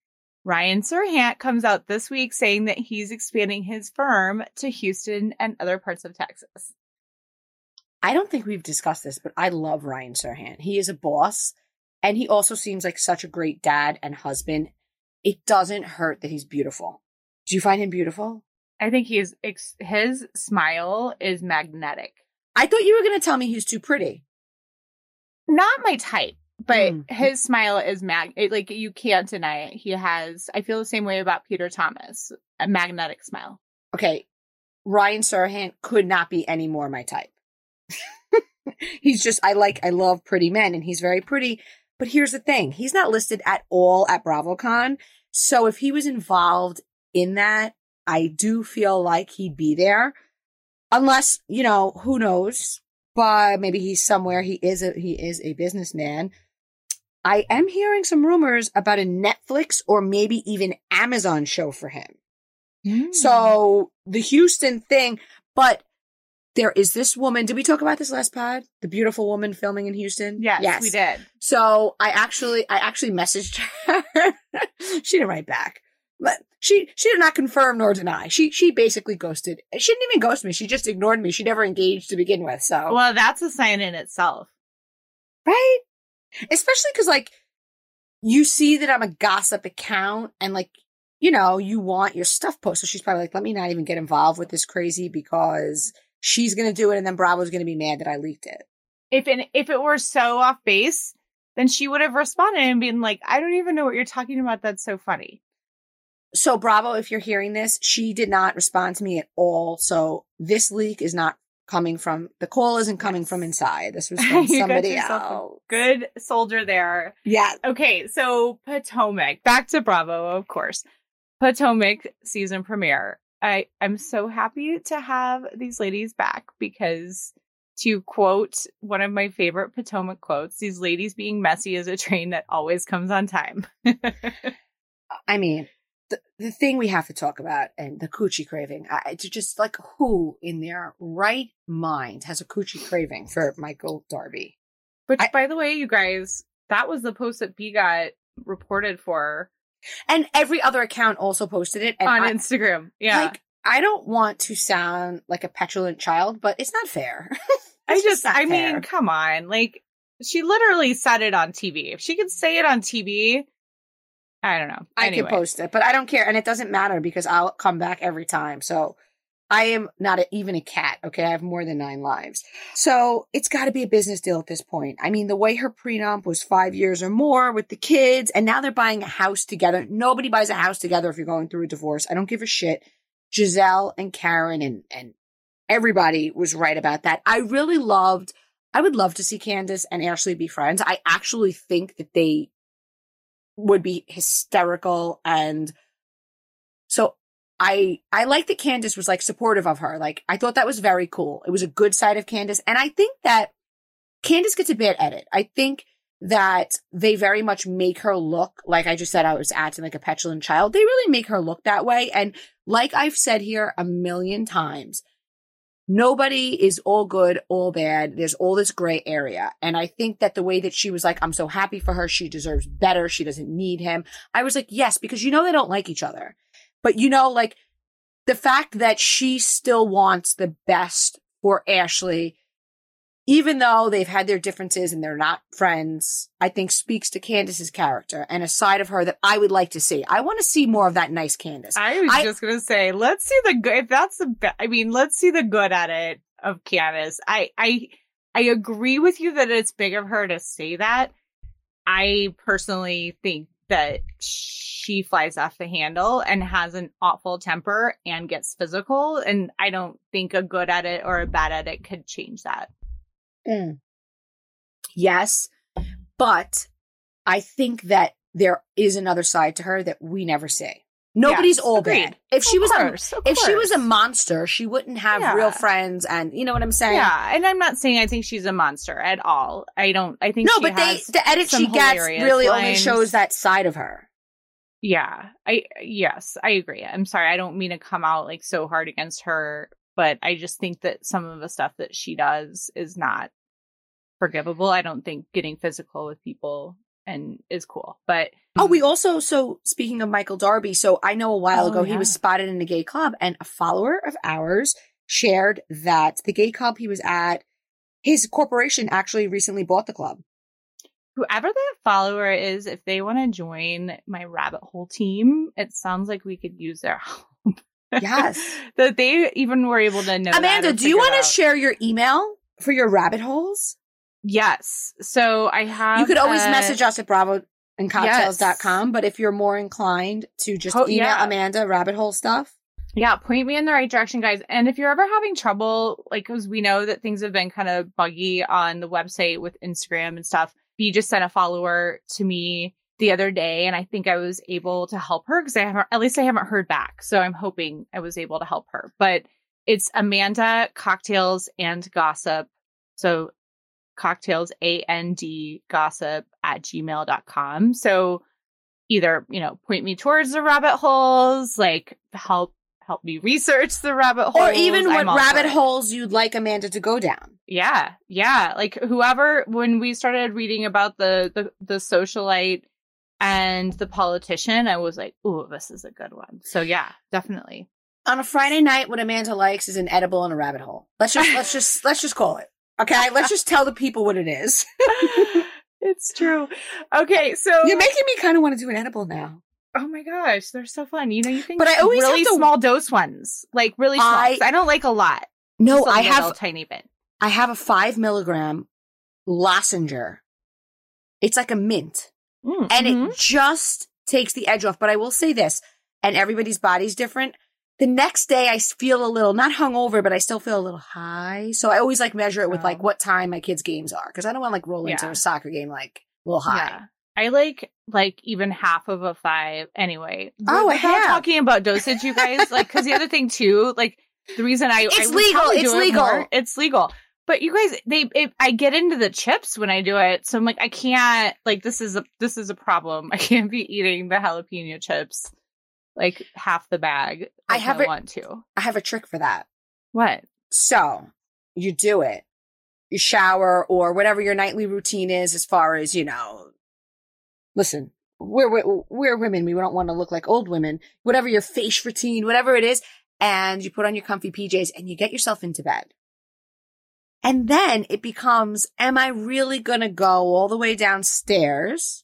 Ryan Serhant comes out this week saying that he's expanding his firm to Houston and other parts of Texas. I don't think we've discussed this, but I love Ryan Serhant. He is a boss and he also seems like such a great dad and husband. It doesn't hurt that he's beautiful. Do you find him beautiful? I think he's his smile is magnetic. I thought you were going to tell me he's too pretty. Not my type, but mm. his smile is mag it, like you can't deny it. He has I feel the same way about Peter Thomas, a magnetic smile. Okay. Ryan Serhant could not be any more my type. he's just I like I love pretty men and he's very pretty. But here's the thing, he's not listed at all at BravoCon. So if he was involved in that, I do feel like he'd be there. Unless, you know, who knows? But maybe he's somewhere. He is a he is a businessman. I am hearing some rumors about a Netflix or maybe even Amazon show for him. Mm. So the Houston thing, but there is this woman. Did we talk about this last pod? The beautiful woman filming in Houston? Yes, yes. we did. So I actually, I actually messaged her. she didn't write back, but she, she did not confirm nor deny. She, she basically ghosted. She didn't even ghost me. She just ignored me. She never engaged to begin with. So, well, that's a sign in itself. Right? Especially because like you see that I'm a gossip account and like, you know, you want your stuff posted. So she's probably like, let me not even get involved with this crazy because she's going to do it and then Bravo's going to be mad that I leaked it. If an, if it were so off base, then she would have responded and been like, I don't even know what you're talking about. That's so funny. So Bravo, if you're hearing this, she did not respond to me at all. So this leak is not coming from the call isn't coming from inside. This was from somebody else. Good soldier there. Yeah. Okay, so Potomac. Back to Bravo, of course. Potomac season premiere. I I'm so happy to have these ladies back because to quote one of my favorite Potomac quotes, these ladies being messy is a train that always comes on time. I mean, the, the thing we have to talk about and the coochie craving, I, to just like who in their right mind has a coochie craving for Michael Darby? Which, I, by the way, you guys, that was the post that B got reported for and every other account also posted it on I, Instagram. Yeah. Like, I don't want to sound like a petulant child, but it's not fair. I just, I fair. mean, come on. Like, she literally said it on TV. If she could say it on TV, I don't know. I can post it, but I don't care. And it doesn't matter because I'll come back every time. So I am not a, even a cat. Okay. I have more than nine lives. So it's got to be a business deal at this point. I mean, the way her prenup was five years or more with the kids, and now they're buying a house together. Nobody buys a house together if you're going through a divorce. I don't give a shit. Gizelle and Karen and, and everybody was right about that. I really loved, I would love to see Candiace and Ashley be friends. I actually think that they would be hysterical and so I I like that Candiace was like supportive of her. Like I thought that was very cool. It was a good side of Candiace. And I think that Candiace gets a bad edit. I think that they very much make her look like I just said I was acting like a petulant child. They really make her look that way. And like I've said here a million times, nobody is all good, all bad. There's all this gray area. And I think that the way that she was like, I'm so happy for her. She deserves better. She doesn't need him. I was like, yes, because you know they don't like each other. But you know, like the fact that she still wants the best for Ashley, even though they've had their differences and they're not friends, I think speaks to Candiace's character and a side of her that I would like to see. I want to see more of that nice Candiace. I was I- just gonna say, let's see the good. If that's the, I mean, let's see the good at it of Candiace. I, I, I agree with you that it's big of her to say that. I personally think that she flies off the handle and has an awful temper and gets physical, and I don't think a good at it or a bad at it could change that. Mm. Yes, but I think that there is another side to her that we never see. Nobody's Yes, all agreed. bad. If she was a, course, of if she was a monster, she wouldn't have Yeah. real friends and you know what I'm saying? Yeah, and I'm not saying I think she's a monster at all. I don't. I think No, but they the edit she gets really only shows that side of her. Yeah, I yes, I agree. I'm sorry, I don't mean to come out like so hard against her, but I just think that some of the stuff that she does is not forgivable. I don't think getting physical with people and is cool. But Oh, we mm. also so speaking of Michael Darby, so I know a while Oh, ago he was spotted in a gay club, and a follower of ours shared that the gay club he was at, his corporation actually recently bought the club. whoever that follower is, if they want to join my rabbit hole team, it sounds like we could use their help. Yes. that they even were able to know. Amanda, and do you want to share your email for your rabbit holes? Yes. So I have. you could always message us at bravo and cocktails.com, but if you're more inclined to just Oh, email yeah. Amanda rabbit hole stuff, Yeah, point me in the right direction, guys. And if you're ever having trouble, like, because we know that things have been kind of buggy on the website with Instagram and stuff, B just sent a follower to me the other day, and I think I was able to help her because I haven't, at least I haven't heard back. So I'm hoping I was able to help her. But it's Amanda Cocktails and Gossip. So cocktails, A N D gossip at gmail.com. So either, you know, point me towards the rabbit holes, like help help me research the rabbit holes. or even what I'm all for rabbit it. holes you'd like Amanda to go down. Yeah, yeah. Like whoever when we started reading about the the, the socialite and the politician, I was like, ooh, this is a good one. So yeah, definitely. On a Friday night, what Amanda likes is an edible and a rabbit hole. Let's just let's just let's just call it. Okay, let's just tell the people what it is. it's true. Okay, so You're making me kind of want to do an edible now. Oh my gosh, they're so fun. You know, you can But I always really to- small dose ones, like really small. I- I don't like a lot. No, a I have tiny bit. I have a five milligram lozenger. It's like a mint, Mm, and mhm. it just takes the edge off. But I will say this, and everybody's body's different. The next day, I feel a little not hungover, but I still feel a little high. So I always like measure it with like Oh. what time my kids' games are because I don't want like roll into Yeah. a soccer game like a little high. Yeah. I like like even half of a five. Anyway, Oh, without half. talking about dosage, you guys. Like, because the other thing too, like the reason I It's I legal, it's it legal. it's legal. But you guys, they it, I get into the chips when I do it, so I'm like, I can't. Like, this is a this is a problem. I can't be eating the jalapeno chips like half the bag. I have I it- want to. I have a trick for that. What? So you do it. You shower or whatever your nightly routine is as far as, you know, listen, we're, we're, we're women. We don't want to look like old women. Whatever your face routine, whatever it is. And you put on your comfy PJs and you get yourself into bed. And then it becomes, am I really going to go all the way downstairs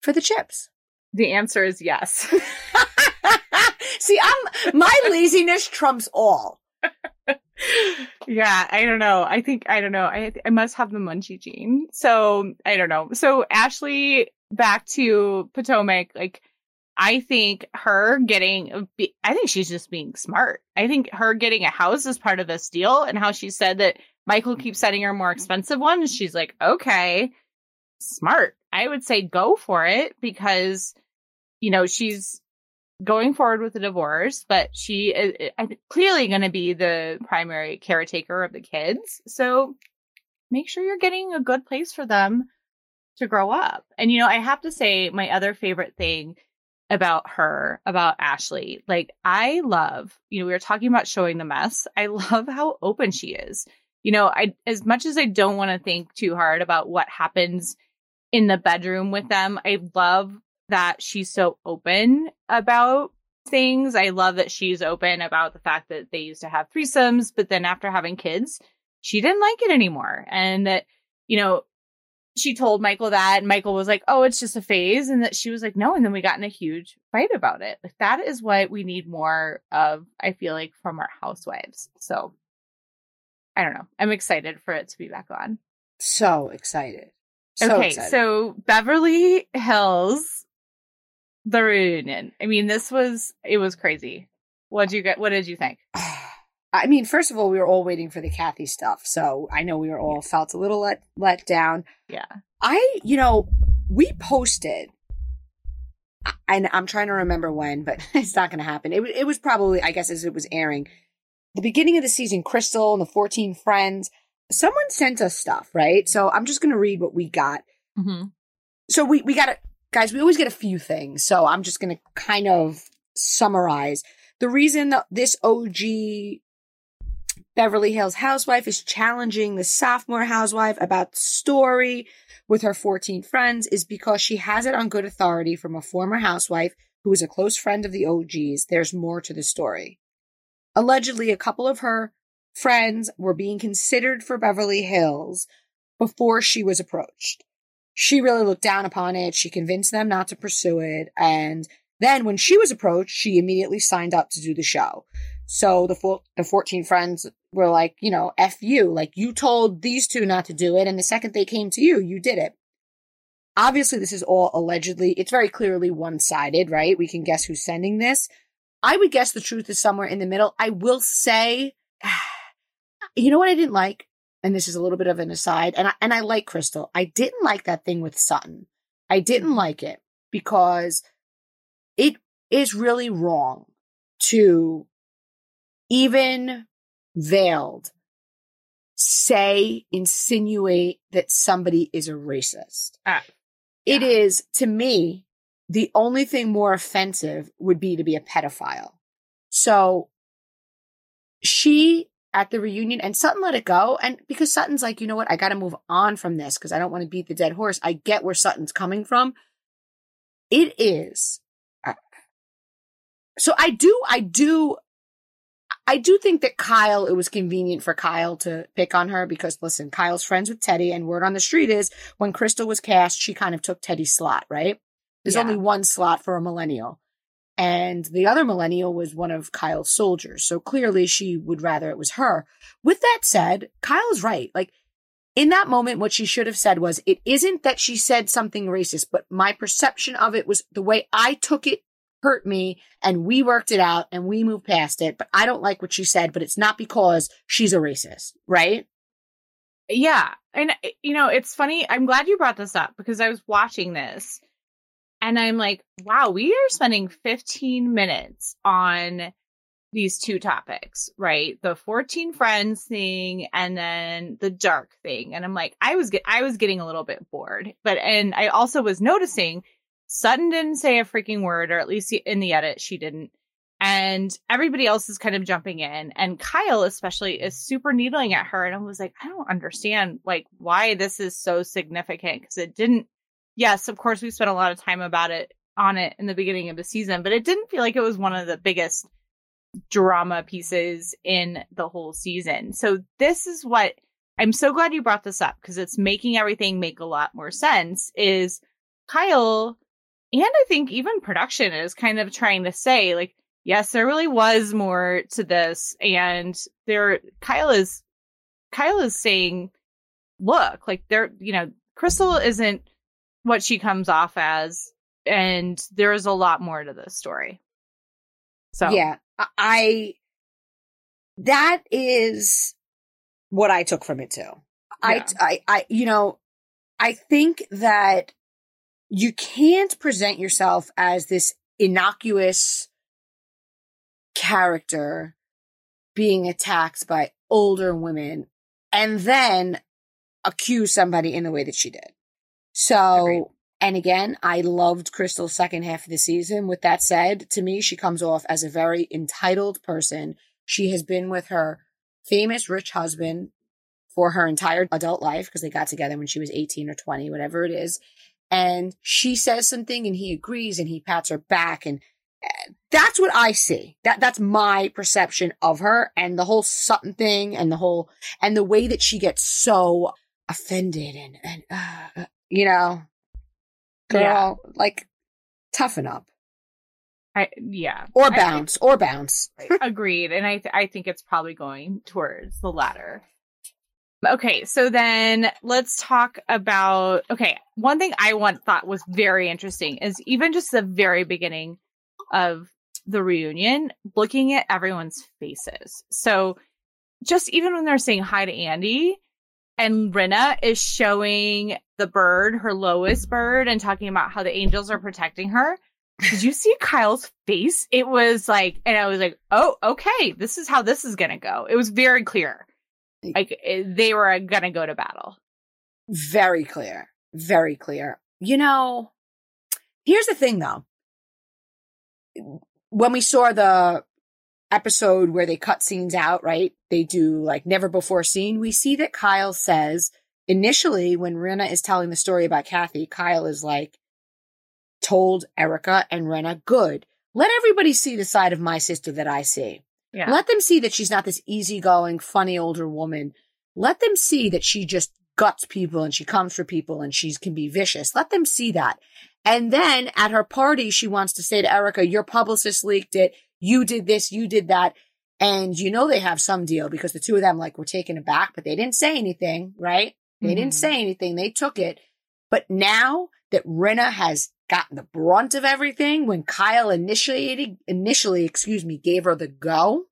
for the chips? The answer is yes. See, I'm, my laziness trumps all. yeah, I don't know. I think I don't know. I I must have the munchie gene. So I don't know. So Ashley, back to Potomac. Like, I think her getting. I think she's just being smart. I think her getting a house is part of this deal, and how she said that Michael keeps sending her more expensive ones. She's like, okay, smart. I would say go for it because, you know, she's going forward with the divorce, but she is clearly going to be the primary caretaker of the kids. So make sure you're getting a good place for them to grow up. And, you know, I have to say, my other favorite thing about her, about Ashley, like, I love, you know, we were talking about showing the mess. I love how open she is. You know, I, as much as I don't want to think too hard about what happens in the bedroom with them, I love that she's so open about things. I love that she's open about the fact that they used to have threesomes, but then after having kids, she didn't like it anymore. And that, you know, she told Michael that, and Michael was like, "Oh, it's just a phase," and that she was like, "No," and then we got in a huge fight about it. Like that is what we need more of. I feel like from our housewives. So I don't know. I'm excited for it to be back on. So excited. So okay, excited. so Beverly Hills, the reunion. I mean, this was it was crazy. What did you get? What did you think? I mean, first of all, we were all waiting for the Kathy stuff, so I know we were all felt a little let let down. Yeah. I, you know, we posted, and I'm trying to remember when, but it's not going to happen. It, it was probably, I guess, as it was airing, the beginning of the season. Crystal and the 14 friends. Someone sent us stuff, right? So I'm just going to read what we got. Mm-hmm. So we we got to guys. We always get a few things. So I'm just going to kind of summarize the reason this OG Beverly Hills housewife is challenging the sophomore housewife about the story with her 14 friends is because she has it on good authority from a former housewife who is a close friend of the OGs. There's more to the story. Allegedly, a couple of her friends were being considered for Beverly Hills before she was approached. She really looked down upon it. She convinced them not to pursue it. And then when she was approached, she immediately signed up to do the show. So the four, the 14 friends were like, you know, F you. Like you told these two not to do it. And the second they came to you, you did it. Obviously, this is all allegedly. It's very clearly one sided, right? We can guess who's sending this. I would guess the truth is somewhere in the middle. I will say, you know what I didn't like? And this is a little bit of an aside. And I, and I like Crystal. I didn't like that thing with Sutton. I didn't like it because it is really wrong to even veiled say, insinuate that somebody is a racist. Ah, yeah. is, to me, the only thing more offensive would be to be a pedophile. So she at the reunion and Sutton let it go. And because Sutton's like, you know what? I got to move on from this because I don't want to beat the dead horse. I get where Sutton's coming from. It is. uh, So I do, I do, I do think that Kyle, it was convenient for Kyle to pick on her because listen, Kyle's friends with Teddi and word on the street is when Crystal was cast, she kind of took Teddi's slot, right? There's Yeah. only one slot for a millennial. And the other millennial was one of Kyle's soldiers. So clearly she would rather it was her. With that said, Kyle's right. Like in that moment, what she should have said was, it isn't that she said something racist, but my perception of it was the way I took it hurt me and we worked it out and we moved past it. But I don't like what she said, but it's not because she's a racist, right? Yeah. And, eh, you know, it's funny. I'm glad you brought this up because I was watching this and I'm like, wow, we are spending 15 minutes on these two topics, right? The 14 friends thing and then the dark thing. And I'm like, I was get, I was getting a little bit bored. But and I also was noticing Sutton didn't say a freaking word, or at least in the edit, she didn't. And everybody else is kind of jumping in. And Kyle, especially, is super needling at her. And I was like, I don't understand like why this is so significant because it didn't yes, of course we spent a lot of time about it on it in the beginning of the season, but it didn't feel like it was one of the biggest drama pieces in the whole season. So this is what I'm so glad you brought this up because it's making everything make a lot more sense is Kyle and I think even production is kind of trying to say like yes, there really was more to this and there Kyle is Kyle is saying look, like there you know, Crystal isn't what she comes off as and there's a lot more to this story. So Yeah. I- I, that is what I took from it too. I, I, I, you know, I think that you can't present yourself as this innocuous character being attacked by older women and then accuse somebody in the way that she did. So, Agreed. and again, I loved Crystal's second half of the season. With that said, to me, she comes off as a very entitled person. She has been with her famous rich husband for her entire adult life because they got together when she was 18 or 20, whatever it is. And she says something and he agrees and he pats her back. And uh, that's what I see. That that's my perception of her and the whole Sutton thing and the whole and the way that she gets so offended and and uh, you know, girl, Yeah. like toughen up I, yeah. or I- bounce or bounce. Agreed. And I, th- I think it's probably going towards the latter. Okay. So then let's talk about, okay. One thing I want thought was very interesting is even just the very beginning of the reunion, looking at everyone's faces. So just even when they're saying hi to Andy and Rinna is showing the bird, her lowest bird, and talking about how the angels are protecting her. Did you see Kyle's face? It was like, and I was like, oh, okay, this is how this is going to go. It was very clear. Like eh, they were going to go to battle. Very clear. Very clear. You know, here's the thing though. When we saw the episode where they cut scenes out, right? They do like never before seen. We see that Kyle says initially when Rinna is telling the story about Kathy, Kyle is like, told Erika and Rinna, good. Let everybody see the side of my sister that I see. Yeah. Let them see that she's not this easygoing, funny older woman. Let them see that she just guts people and she comes for people and she can be vicious. Let them see that. And then at her party, she wants to say to Erika, your publicist leaked it. You did this, you did that. And you know they have some deal because the two of them like were taken aback, but they didn't say anything, right? They didn't Mhm. say anything. They took it. But now that Rinna has gotten the brunt of everything, when Kyle initiated, initially, excuse me, gave her the go,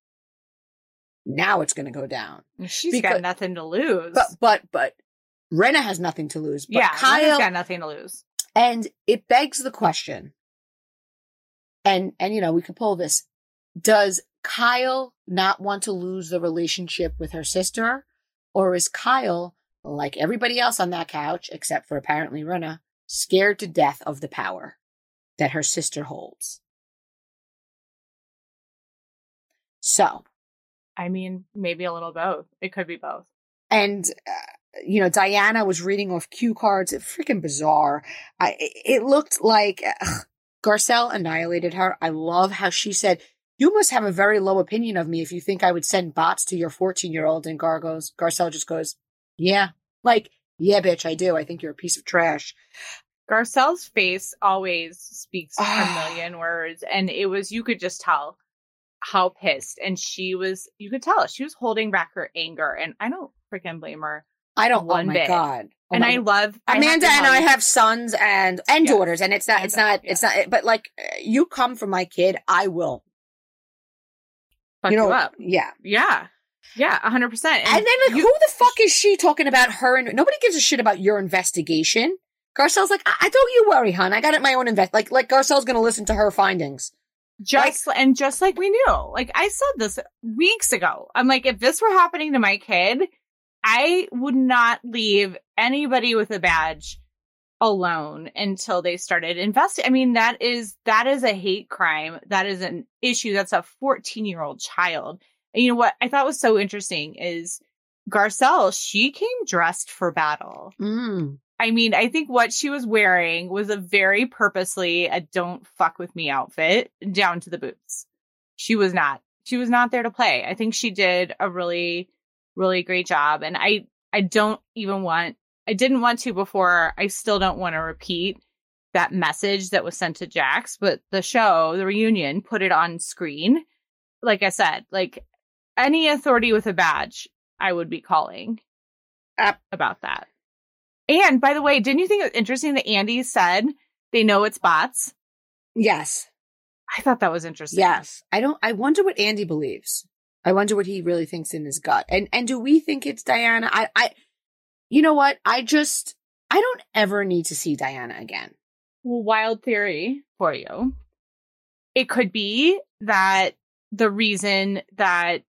now it's going to go down. She's because- got nothing to lose. But, but, but Rinna has nothing to lose. But yeah, Kyle, Kyle got nothing to lose. and it begs the question, and, and, you know, we could pull this. Does Kyle not want to lose the relationship with her sister? Or is Kyle, like everybody else on that couch, except for apparently Rinna, scared to death of the power that her sister holds? So, I mean, maybe a little both. It could be both. and uh, you know diana was reading off cue cards it's freaking bizarre i it looked like ugh, garcelle annihilated her i love how she said you must have a very low opinion of me if you think i would send bots to your 14 year old and gar goes garcelle just goes yeah like yeah bitch i do i think you're a piece of trash Garcelle's face always speaks a Ah. million words, and it was you could just tell how pissed, and she was. You could tell she was holding back her anger, and I don't freaking blame her. i don't One oh my bit. god Oh and my I love Amanda to and I have sons and and Yes. daughters, and it's not, it's not, daughters, it's not. But like, uh, you come from my kid, I will. Fuck you know, up. yeah. Yeah, yeah, hundred percent. And, then like, you- who the fuck is she talking about her? And nobody gives a shit about your investigation. Garcelle's like, I, I don't you worry, hon. I got it my own invest. Like, like Garcelle's gonna listen to her findings. just and just like we knew like i said this weeks ago i'm like if this were happening to my kid i would not leave anybody with a badge alone until they started investing i mean that is that is a hate crime that is an issue that's a 14 year old child and you know what i thought was so interesting is garcelle she came dressed for battle Mm. I mean, I think what she was wearing was a very purposely a don't fuck with me outfit down to the boots. She was not. She was not there to play. I think she did a really really great job and I I don't even want I didn't want to before. I still don't want to repeat that message that was sent to Jax, but the show, the reunion, put it on screen. Like I said, like any authority with a badge, I would be calling Ap- about that. And by the way, didn't you think it was interesting that Andy said they know it's bots? Yes, I thought that was interesting. yes. I don't. I wonder what Andy believes. I wonder what he really thinks in his gut. And and do we think it's Diana? I I. You know what? I just I don't ever need to see Diana again. Well, wild theory for you. It could be that the reason that,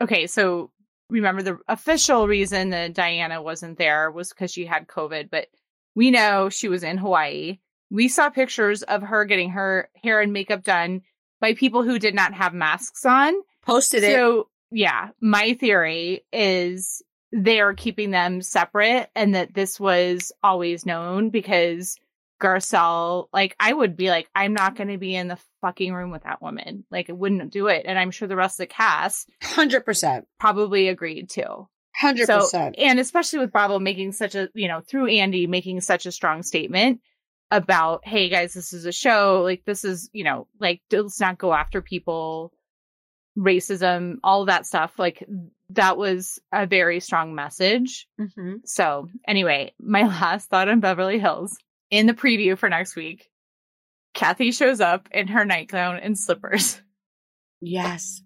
okay, so remember the official reason that Diana wasn't there was because she had COVID, but we know she was in Hawaii. We saw pictures of her getting her hair and makeup done by people who did not have masks on. Posted it. So, yeah, my theory is they are keeping them separate and that this was always known because Garcelle, like I would be like, I'm not going to be in the fucking room with that woman. Like I wouldn't do it. And I'm sure the rest of the cast 100%. probably agreed too. 100%. So, and especially with Bravo making such a, you know, through Andy making such a strong statement about, hey guys, this is a show. Like this is, you know, like let's not go after people, racism, all that stuff. Like that was a very strong message. Mhm. So anyway, my last thought on Beverly Hills in the preview for next week, Kathy shows up in her nightgown and slippers. Yes.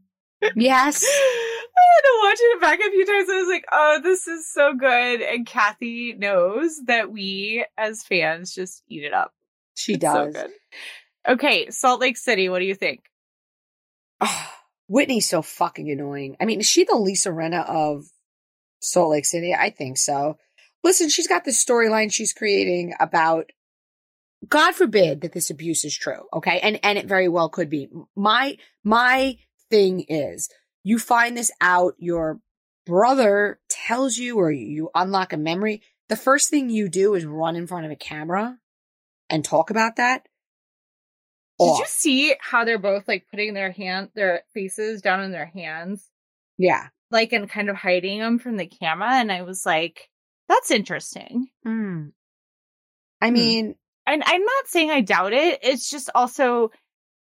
Yes. I had to watch it back a few times. I was like, oh, this is so good. And Kathy knows that we as fans just eat it up. She It's so does. good. Okay, Salt Lake City, what do you think? Oh, Whitney's so fucking annoying. I mean, is she the Lisa Rinna of Salt Lake City? I think so. Listen, she's got this storyline she's creating about God forbid that this abuse is true, okay? And and it very well could be. My my thing is you find this out, your brother tells you or you unlock a memory, the first thing you do is run in front of a camera and talk about that. Did you see how they're both like putting their hand, their faces down in their hands, Yeah. like and kind of hiding them from the camera? And I was like, that's interesting. Mm. I mean, and I'm not saying I doubt it. It's just also,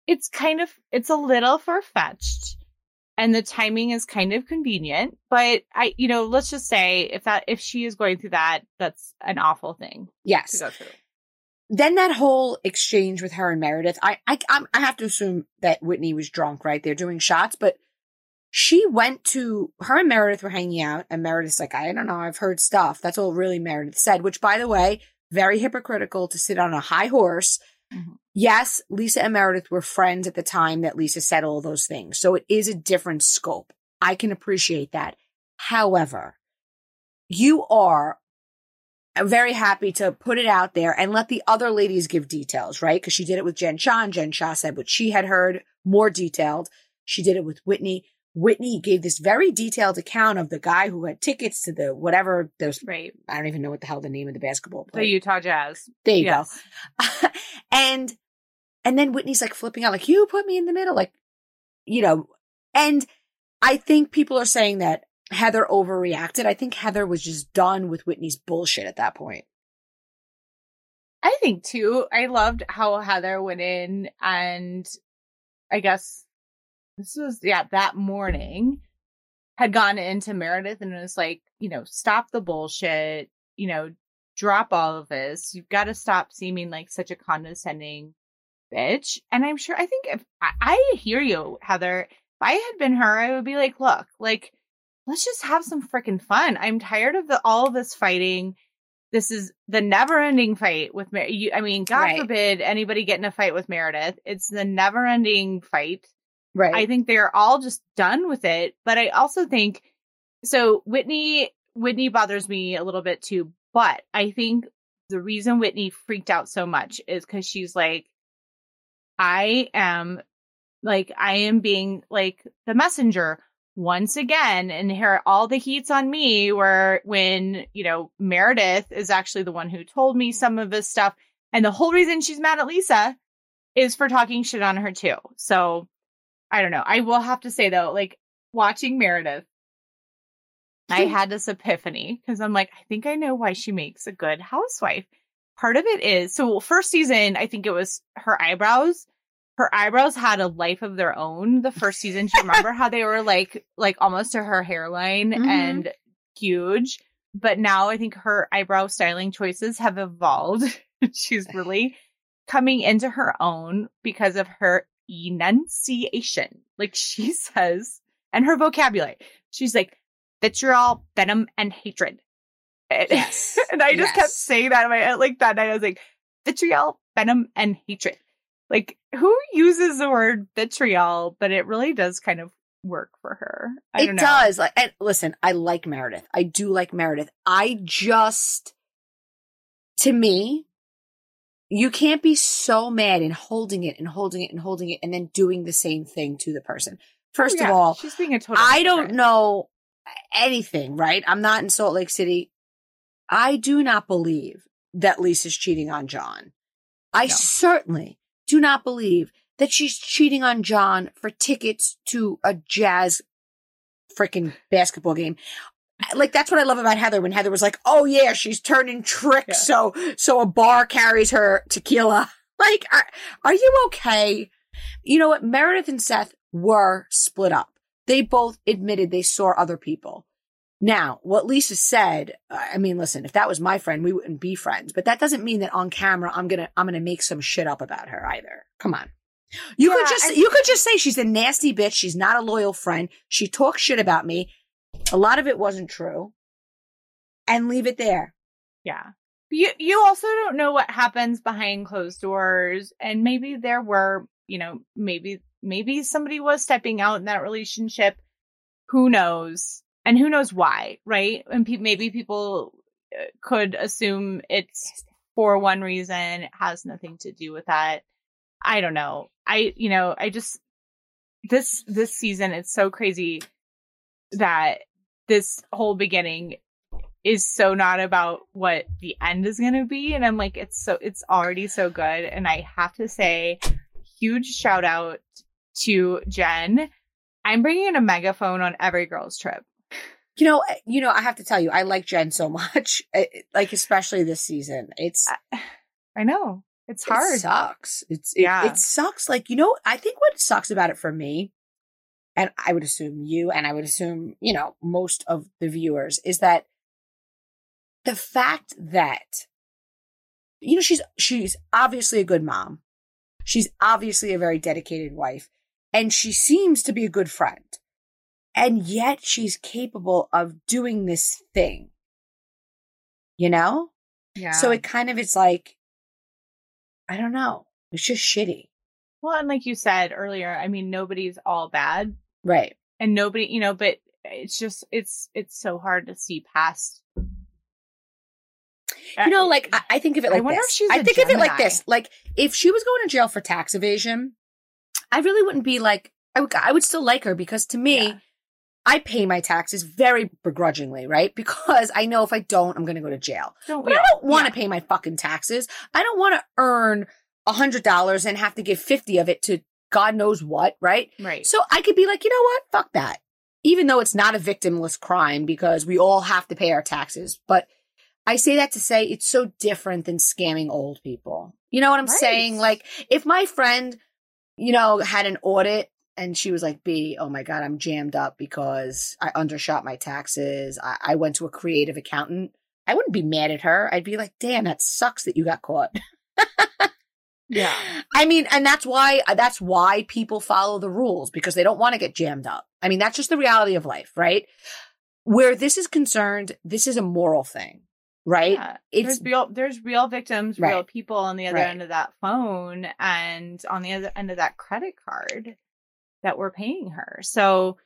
it's kind of, it's a little far fetched, and the timing is kind of convenient. But I, you know, let's just say if that if she is going through that, that's an awful thing yes. Then that whole exchange with her and Meredith, I, I, I'm, I have to assume that Whitney was drunk, right? They're doing shots, but she went to her and Meredith were hanging out, and Meredith's like, I don't know, I've heard stuff. That's all really Meredith said. Which, by the way, very hypocritical to sit on a high horse. Mhm. Yes, Lisa and Meredith were friends at the time that Lisa said all those things, so it is a different scope. I can appreciate that. However, you are very happy to put it out there and let the other ladies give details, right? Because she did it with Jen Shah, and Jen Shah said what she had heard, more detailed. She did it with Whitney. Whitney gave this very detailed account of the guy who had tickets to the whatever those Right. I don't even know what the hell the name of the basketball The player. Utah Jazz. there you yes. go. and and then Whitney's like flipping out, like, you put me in the middle, like, you know, and I think people are saying that Heather overreacted. I think Heather was just done with Whitney's bullshit at that point. I think too. I loved how Heather went in and I guess this was yeah, that morning had gone into Meredith and was like, you know, stop the bullshit, you know, drop all of this. You've got to stop seeming like such a condescending bitch. And I'm sure I think if I, I hear you, Heather, if I had been her, I would be like, look, like let's just have some freaking fun. I'm tired of the all of this fighting this is the never ending fight with Mer- you, I mean, God Right. forbid anybody get in a fight with Meredith. It's the never ending fight. Right. I think they're all just done with it. But I also think so Whitney Whitney bothers me a little bit too. But I think the reason Whitney freaked out so much is because she's like, I am like I am being like the messenger once again and here all the heat's on me where when you know meredith is actually the one who told me some of this stuff. And the whole reason she's mad at lisa is for talking shit on her too. So i don't know. I will have to say though like watching meredith i had this epiphany because i'm like i think i know why she makes a good housewife. Part of it is so first season i think it was her eyebrows her eyebrows had a life of their own the first season. Do you remember how they were like like almost to her hairline Mhm. and huge? But now I think her eyebrow styling choices have evolved. She's really coming into her own because of her enunciation. Like she says, and her vocabulary. She's like vitriol, venom, and hatred. And, Yes. and I just kept saying that in my head like that night. I was like, vitriol, venom, and hatred. Like, who uses the word vitriol? But it really does kind of work for her. I it don't know. does. Like, and listen, I like Meredith. I do like Meredith. I just, to me, you can't be so mad and holding it and holding it and holding it and then doing the same thing to the person. Oh, First Oh, of all, she's being a total. I don't know anything, right? I'm not in Salt Lake City. I do not believe that Lisa's cheating on John. I No. certainly do not believe that she's cheating on John for tickets to a jazz freaking basketball game. Like that's what I love about Heather when Heather was like, "Oh yeah, she's turning tricks Yeah. so so a bar carries her tequila." Like, are, are you okay? You know what? Meredith and Seth were split up. They both admitted they saw other people. Now, what Lisa said, I mean, listen, if that was my friend, we wouldn't be friends, but that doesn't mean that on camera, I'm going to, I'm going to make some shit up about her either. Come on. You could just, I- you could just say she's a nasty bitch. She's not a loyal friend. She talks shit about me. A lot of it wasn't true and leave it there. Yeah. You you also don't know what happens behind closed doors and maybe there were, you know, maybe maybe somebody was stepping out in that relationship. Who knows? And who knows why, right? And pe- maybe people uh, could assume it's for one reason, it has nothing to do with that. I don't know. I you know, I just this this season it's so crazy that this whole beginning is so not about what the end is going to be and i'm like it's so it's already so good and i have to say huge shout out to jen i'm bringing a megaphone on every girl's trip You know, eh, you know, I have to tell you, I like Jen so much, eh, like especially this season. It's i know it's hard It sucks. It's it, Yeah. it sucks. Like you know, I think what sucks about it for me, and I would assume you, and I would assume you know most of the viewers is that the fact that you know she's she's obviously a good mom, she's obviously a very dedicated wife, and she seems to be a good friend, and yet she's capable of doing this thing. You know, yeah so it kind of it's like, I don't know. It's just shitty. well and like you said earlier i mean nobody's all bad Right. and nobody you know but it's just it's it's so hard to see past You know, like I, I think of it I like wonder this. if she's I think of it like this. Like if she was going to jail for tax evasion, I really wouldn't be like I would I would still like her because to me, Yeah. I pay my taxes very begrudgingly, right? Because I know if I don't, I'm going to go to jail. don't But I don't want to Yeah. pay my fucking taxes. I don't want to earn a hundred dollars and have to give fifty of it to God knows what, right? right So I could be like, you know what? Fuck that. Even though it's not a victimless crime because we all have to pay our taxes. But I say that to say it's so different than scamming old people. You know what I'm Right. saying? Like if my friend, you know, had an audit and she was like, B, oh my God, I'm jammed up because I undershot my taxes. I, I went to a creative accountant. I wouldn't be mad at her. I'd be like, damn, that sucks that you got caught. Yeah. I mean, and that's why that's why people follow the rules because they don't want to get jammed up. I mean, that's just the reality of life, right? Where this is concerned, this is a moral thing, right? Yeah. It's there's real there's real victims, real people on the other Right. end of that phone and on the other end of that credit card that we're paying her. So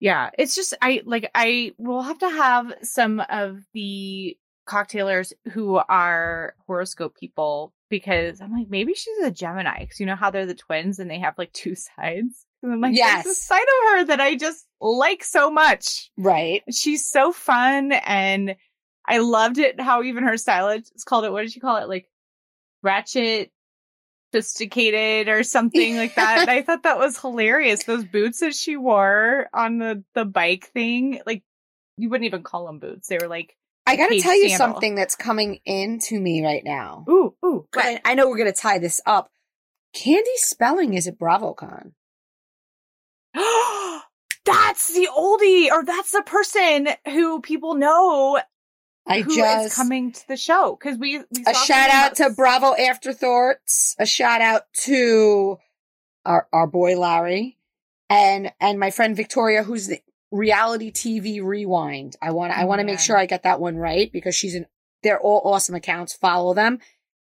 yeah, it's just I like I will have to have some of the cocktailers who are horoscope people because I'm like maybe she's a Gemini because you know how they're the twins and they have like two sides. And I'm like, Yes. there's a side of her that I just like so much right. she's so fun and I loved it how even her stylist is called it what did she call it? Like ratchet sophisticated or something like that. I thought that was hilarious. Those boots that she wore on the the bike thing, like you wouldn't even call them boots. They were like I got to tell you Sandal. something that's coming into me right now. ooh ooh. But I, I know we're going to tie this up. Candy Spelling is at BravoCon. that's the oldie, or that's the person who people know I who is just coming to the show because we, we a shout out to Bravo Afterthoughts. A shout out to our our boy Larry and and my friend Victoria, who's the reality TV rewind. I want I want to make sure I get that one right because she's an. They're all awesome accounts. Follow them.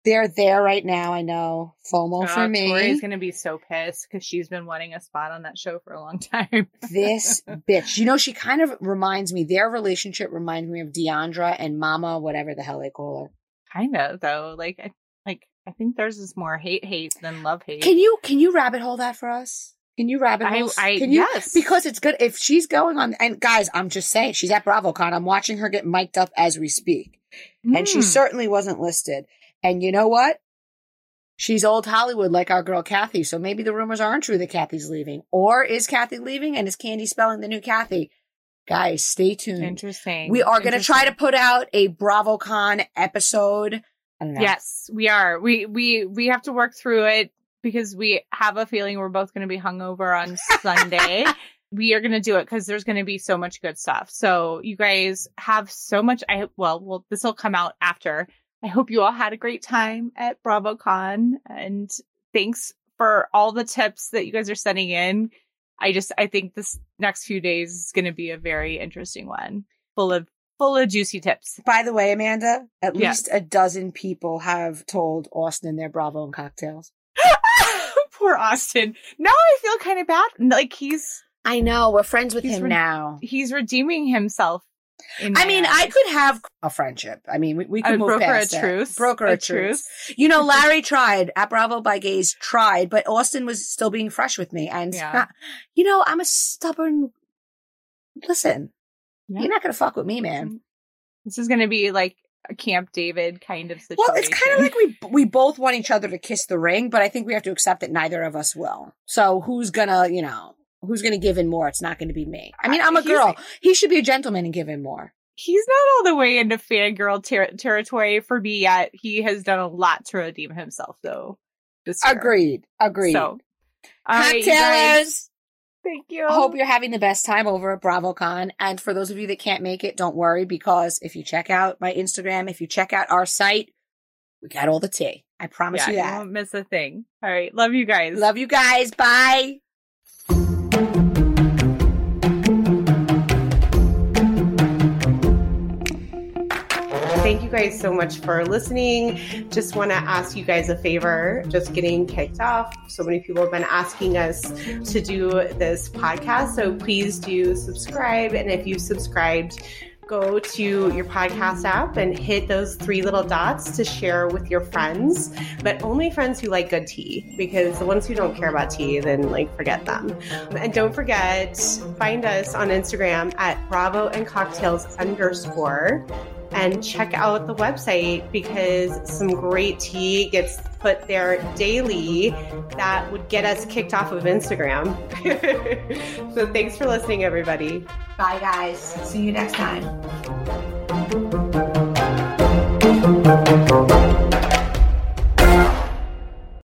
They're there right now. I know FOMO for Uh, me. Tori's gonna be so pissed because she's been wanting a spot on that show for a long time. this bitch. You know, she kind of reminds me. Their relationship reminds me of D'Andra and Mama, whatever the hell they call her. kind of though. Like, I, like I think theirs is more hate hate than love hate. Can you can you rabbit hole that for us? Can you rabbit hole? I- can you? yes. Because it's good if she's going on. And guys, I'm just saying, she's at BravoCon. I'm watching her get mic'd up as we speak, and she Mm. certainly wasn't listed. And you know what? she's old Hollywood like our girl Kathy. So maybe the rumors aren't true that Kathy's leaving. Or is Kathy leaving and is Candy Spelling the new Kathy? Guys, stay tuned. Interesting. We are going to try to put out a BravoCon episode. I don't know. Yes, we are. We we we have to work through it because we have a feeling we're both going to be hungover on Sunday. we are going to do it because there's going to be so much good stuff. So you guys have so much. I well, well, this will come out after. I hope you all had a great time at BravoCon, and thanks for all the tips that you guys are sending in. I just I think this next few days is going to be a very interesting one, full of full of juicy tips. By the way, Amanda, at Yes. least a dozen people have told Austin their Bravo and cocktails. Poor Austin. Now I feel kind of bad. Like he's I know. We're friends with him re- now. he's redeeming himself. I mean, I could have a friendship. I mean, we, we could A move broker past a that. truce. Broker a, A truce. You know, Larry tried at Bravo by Gays tried, but Austin was still being fresh with me. And Yeah. Uh, you know, I'm a stubborn. Listen, Yeah. you're not gonna fuck with me, man. This is going to be like a Camp David kind of situation. Well, it's kind of like we we both want each other to kiss the ring, but I think we have to accept that neither of us will. So who's gonna, you know, who's gonna give in more? It's not gonna be me. I mean, I'm a He's- girl. He should be a gentleman and give in more. he's not all the way into fangirl ter- territory for me yet. He has done a lot to redeem himself, though. Agreed. Agreed. So, all right, you thank you. I hope you're having the best time over at BravoCon. And for those of you that can't make it, don't worry because if you check out my Instagram, if you check out our site, we got all the tea. I promise yeah, you you won't miss a thing. All right, love you guys. Love you guys. Bye. Guys so much for listening. Just want to ask you guys a favor. Just getting kicked off. So many people have been asking us to do this podcast. So please do subscribe. And if you've subscribed, go to your podcast app and hit those three little dots to share with your friends, but only friends who like good tea because the ones who don't care about tea, then like forget them. And don't forget, find us on Instagram at Bravo and Cocktails underscore and check out the website because some great tea gets put there daily that would get us kicked off of Instagram. so thanks for listening, everybody. Bye, guys. See you next time.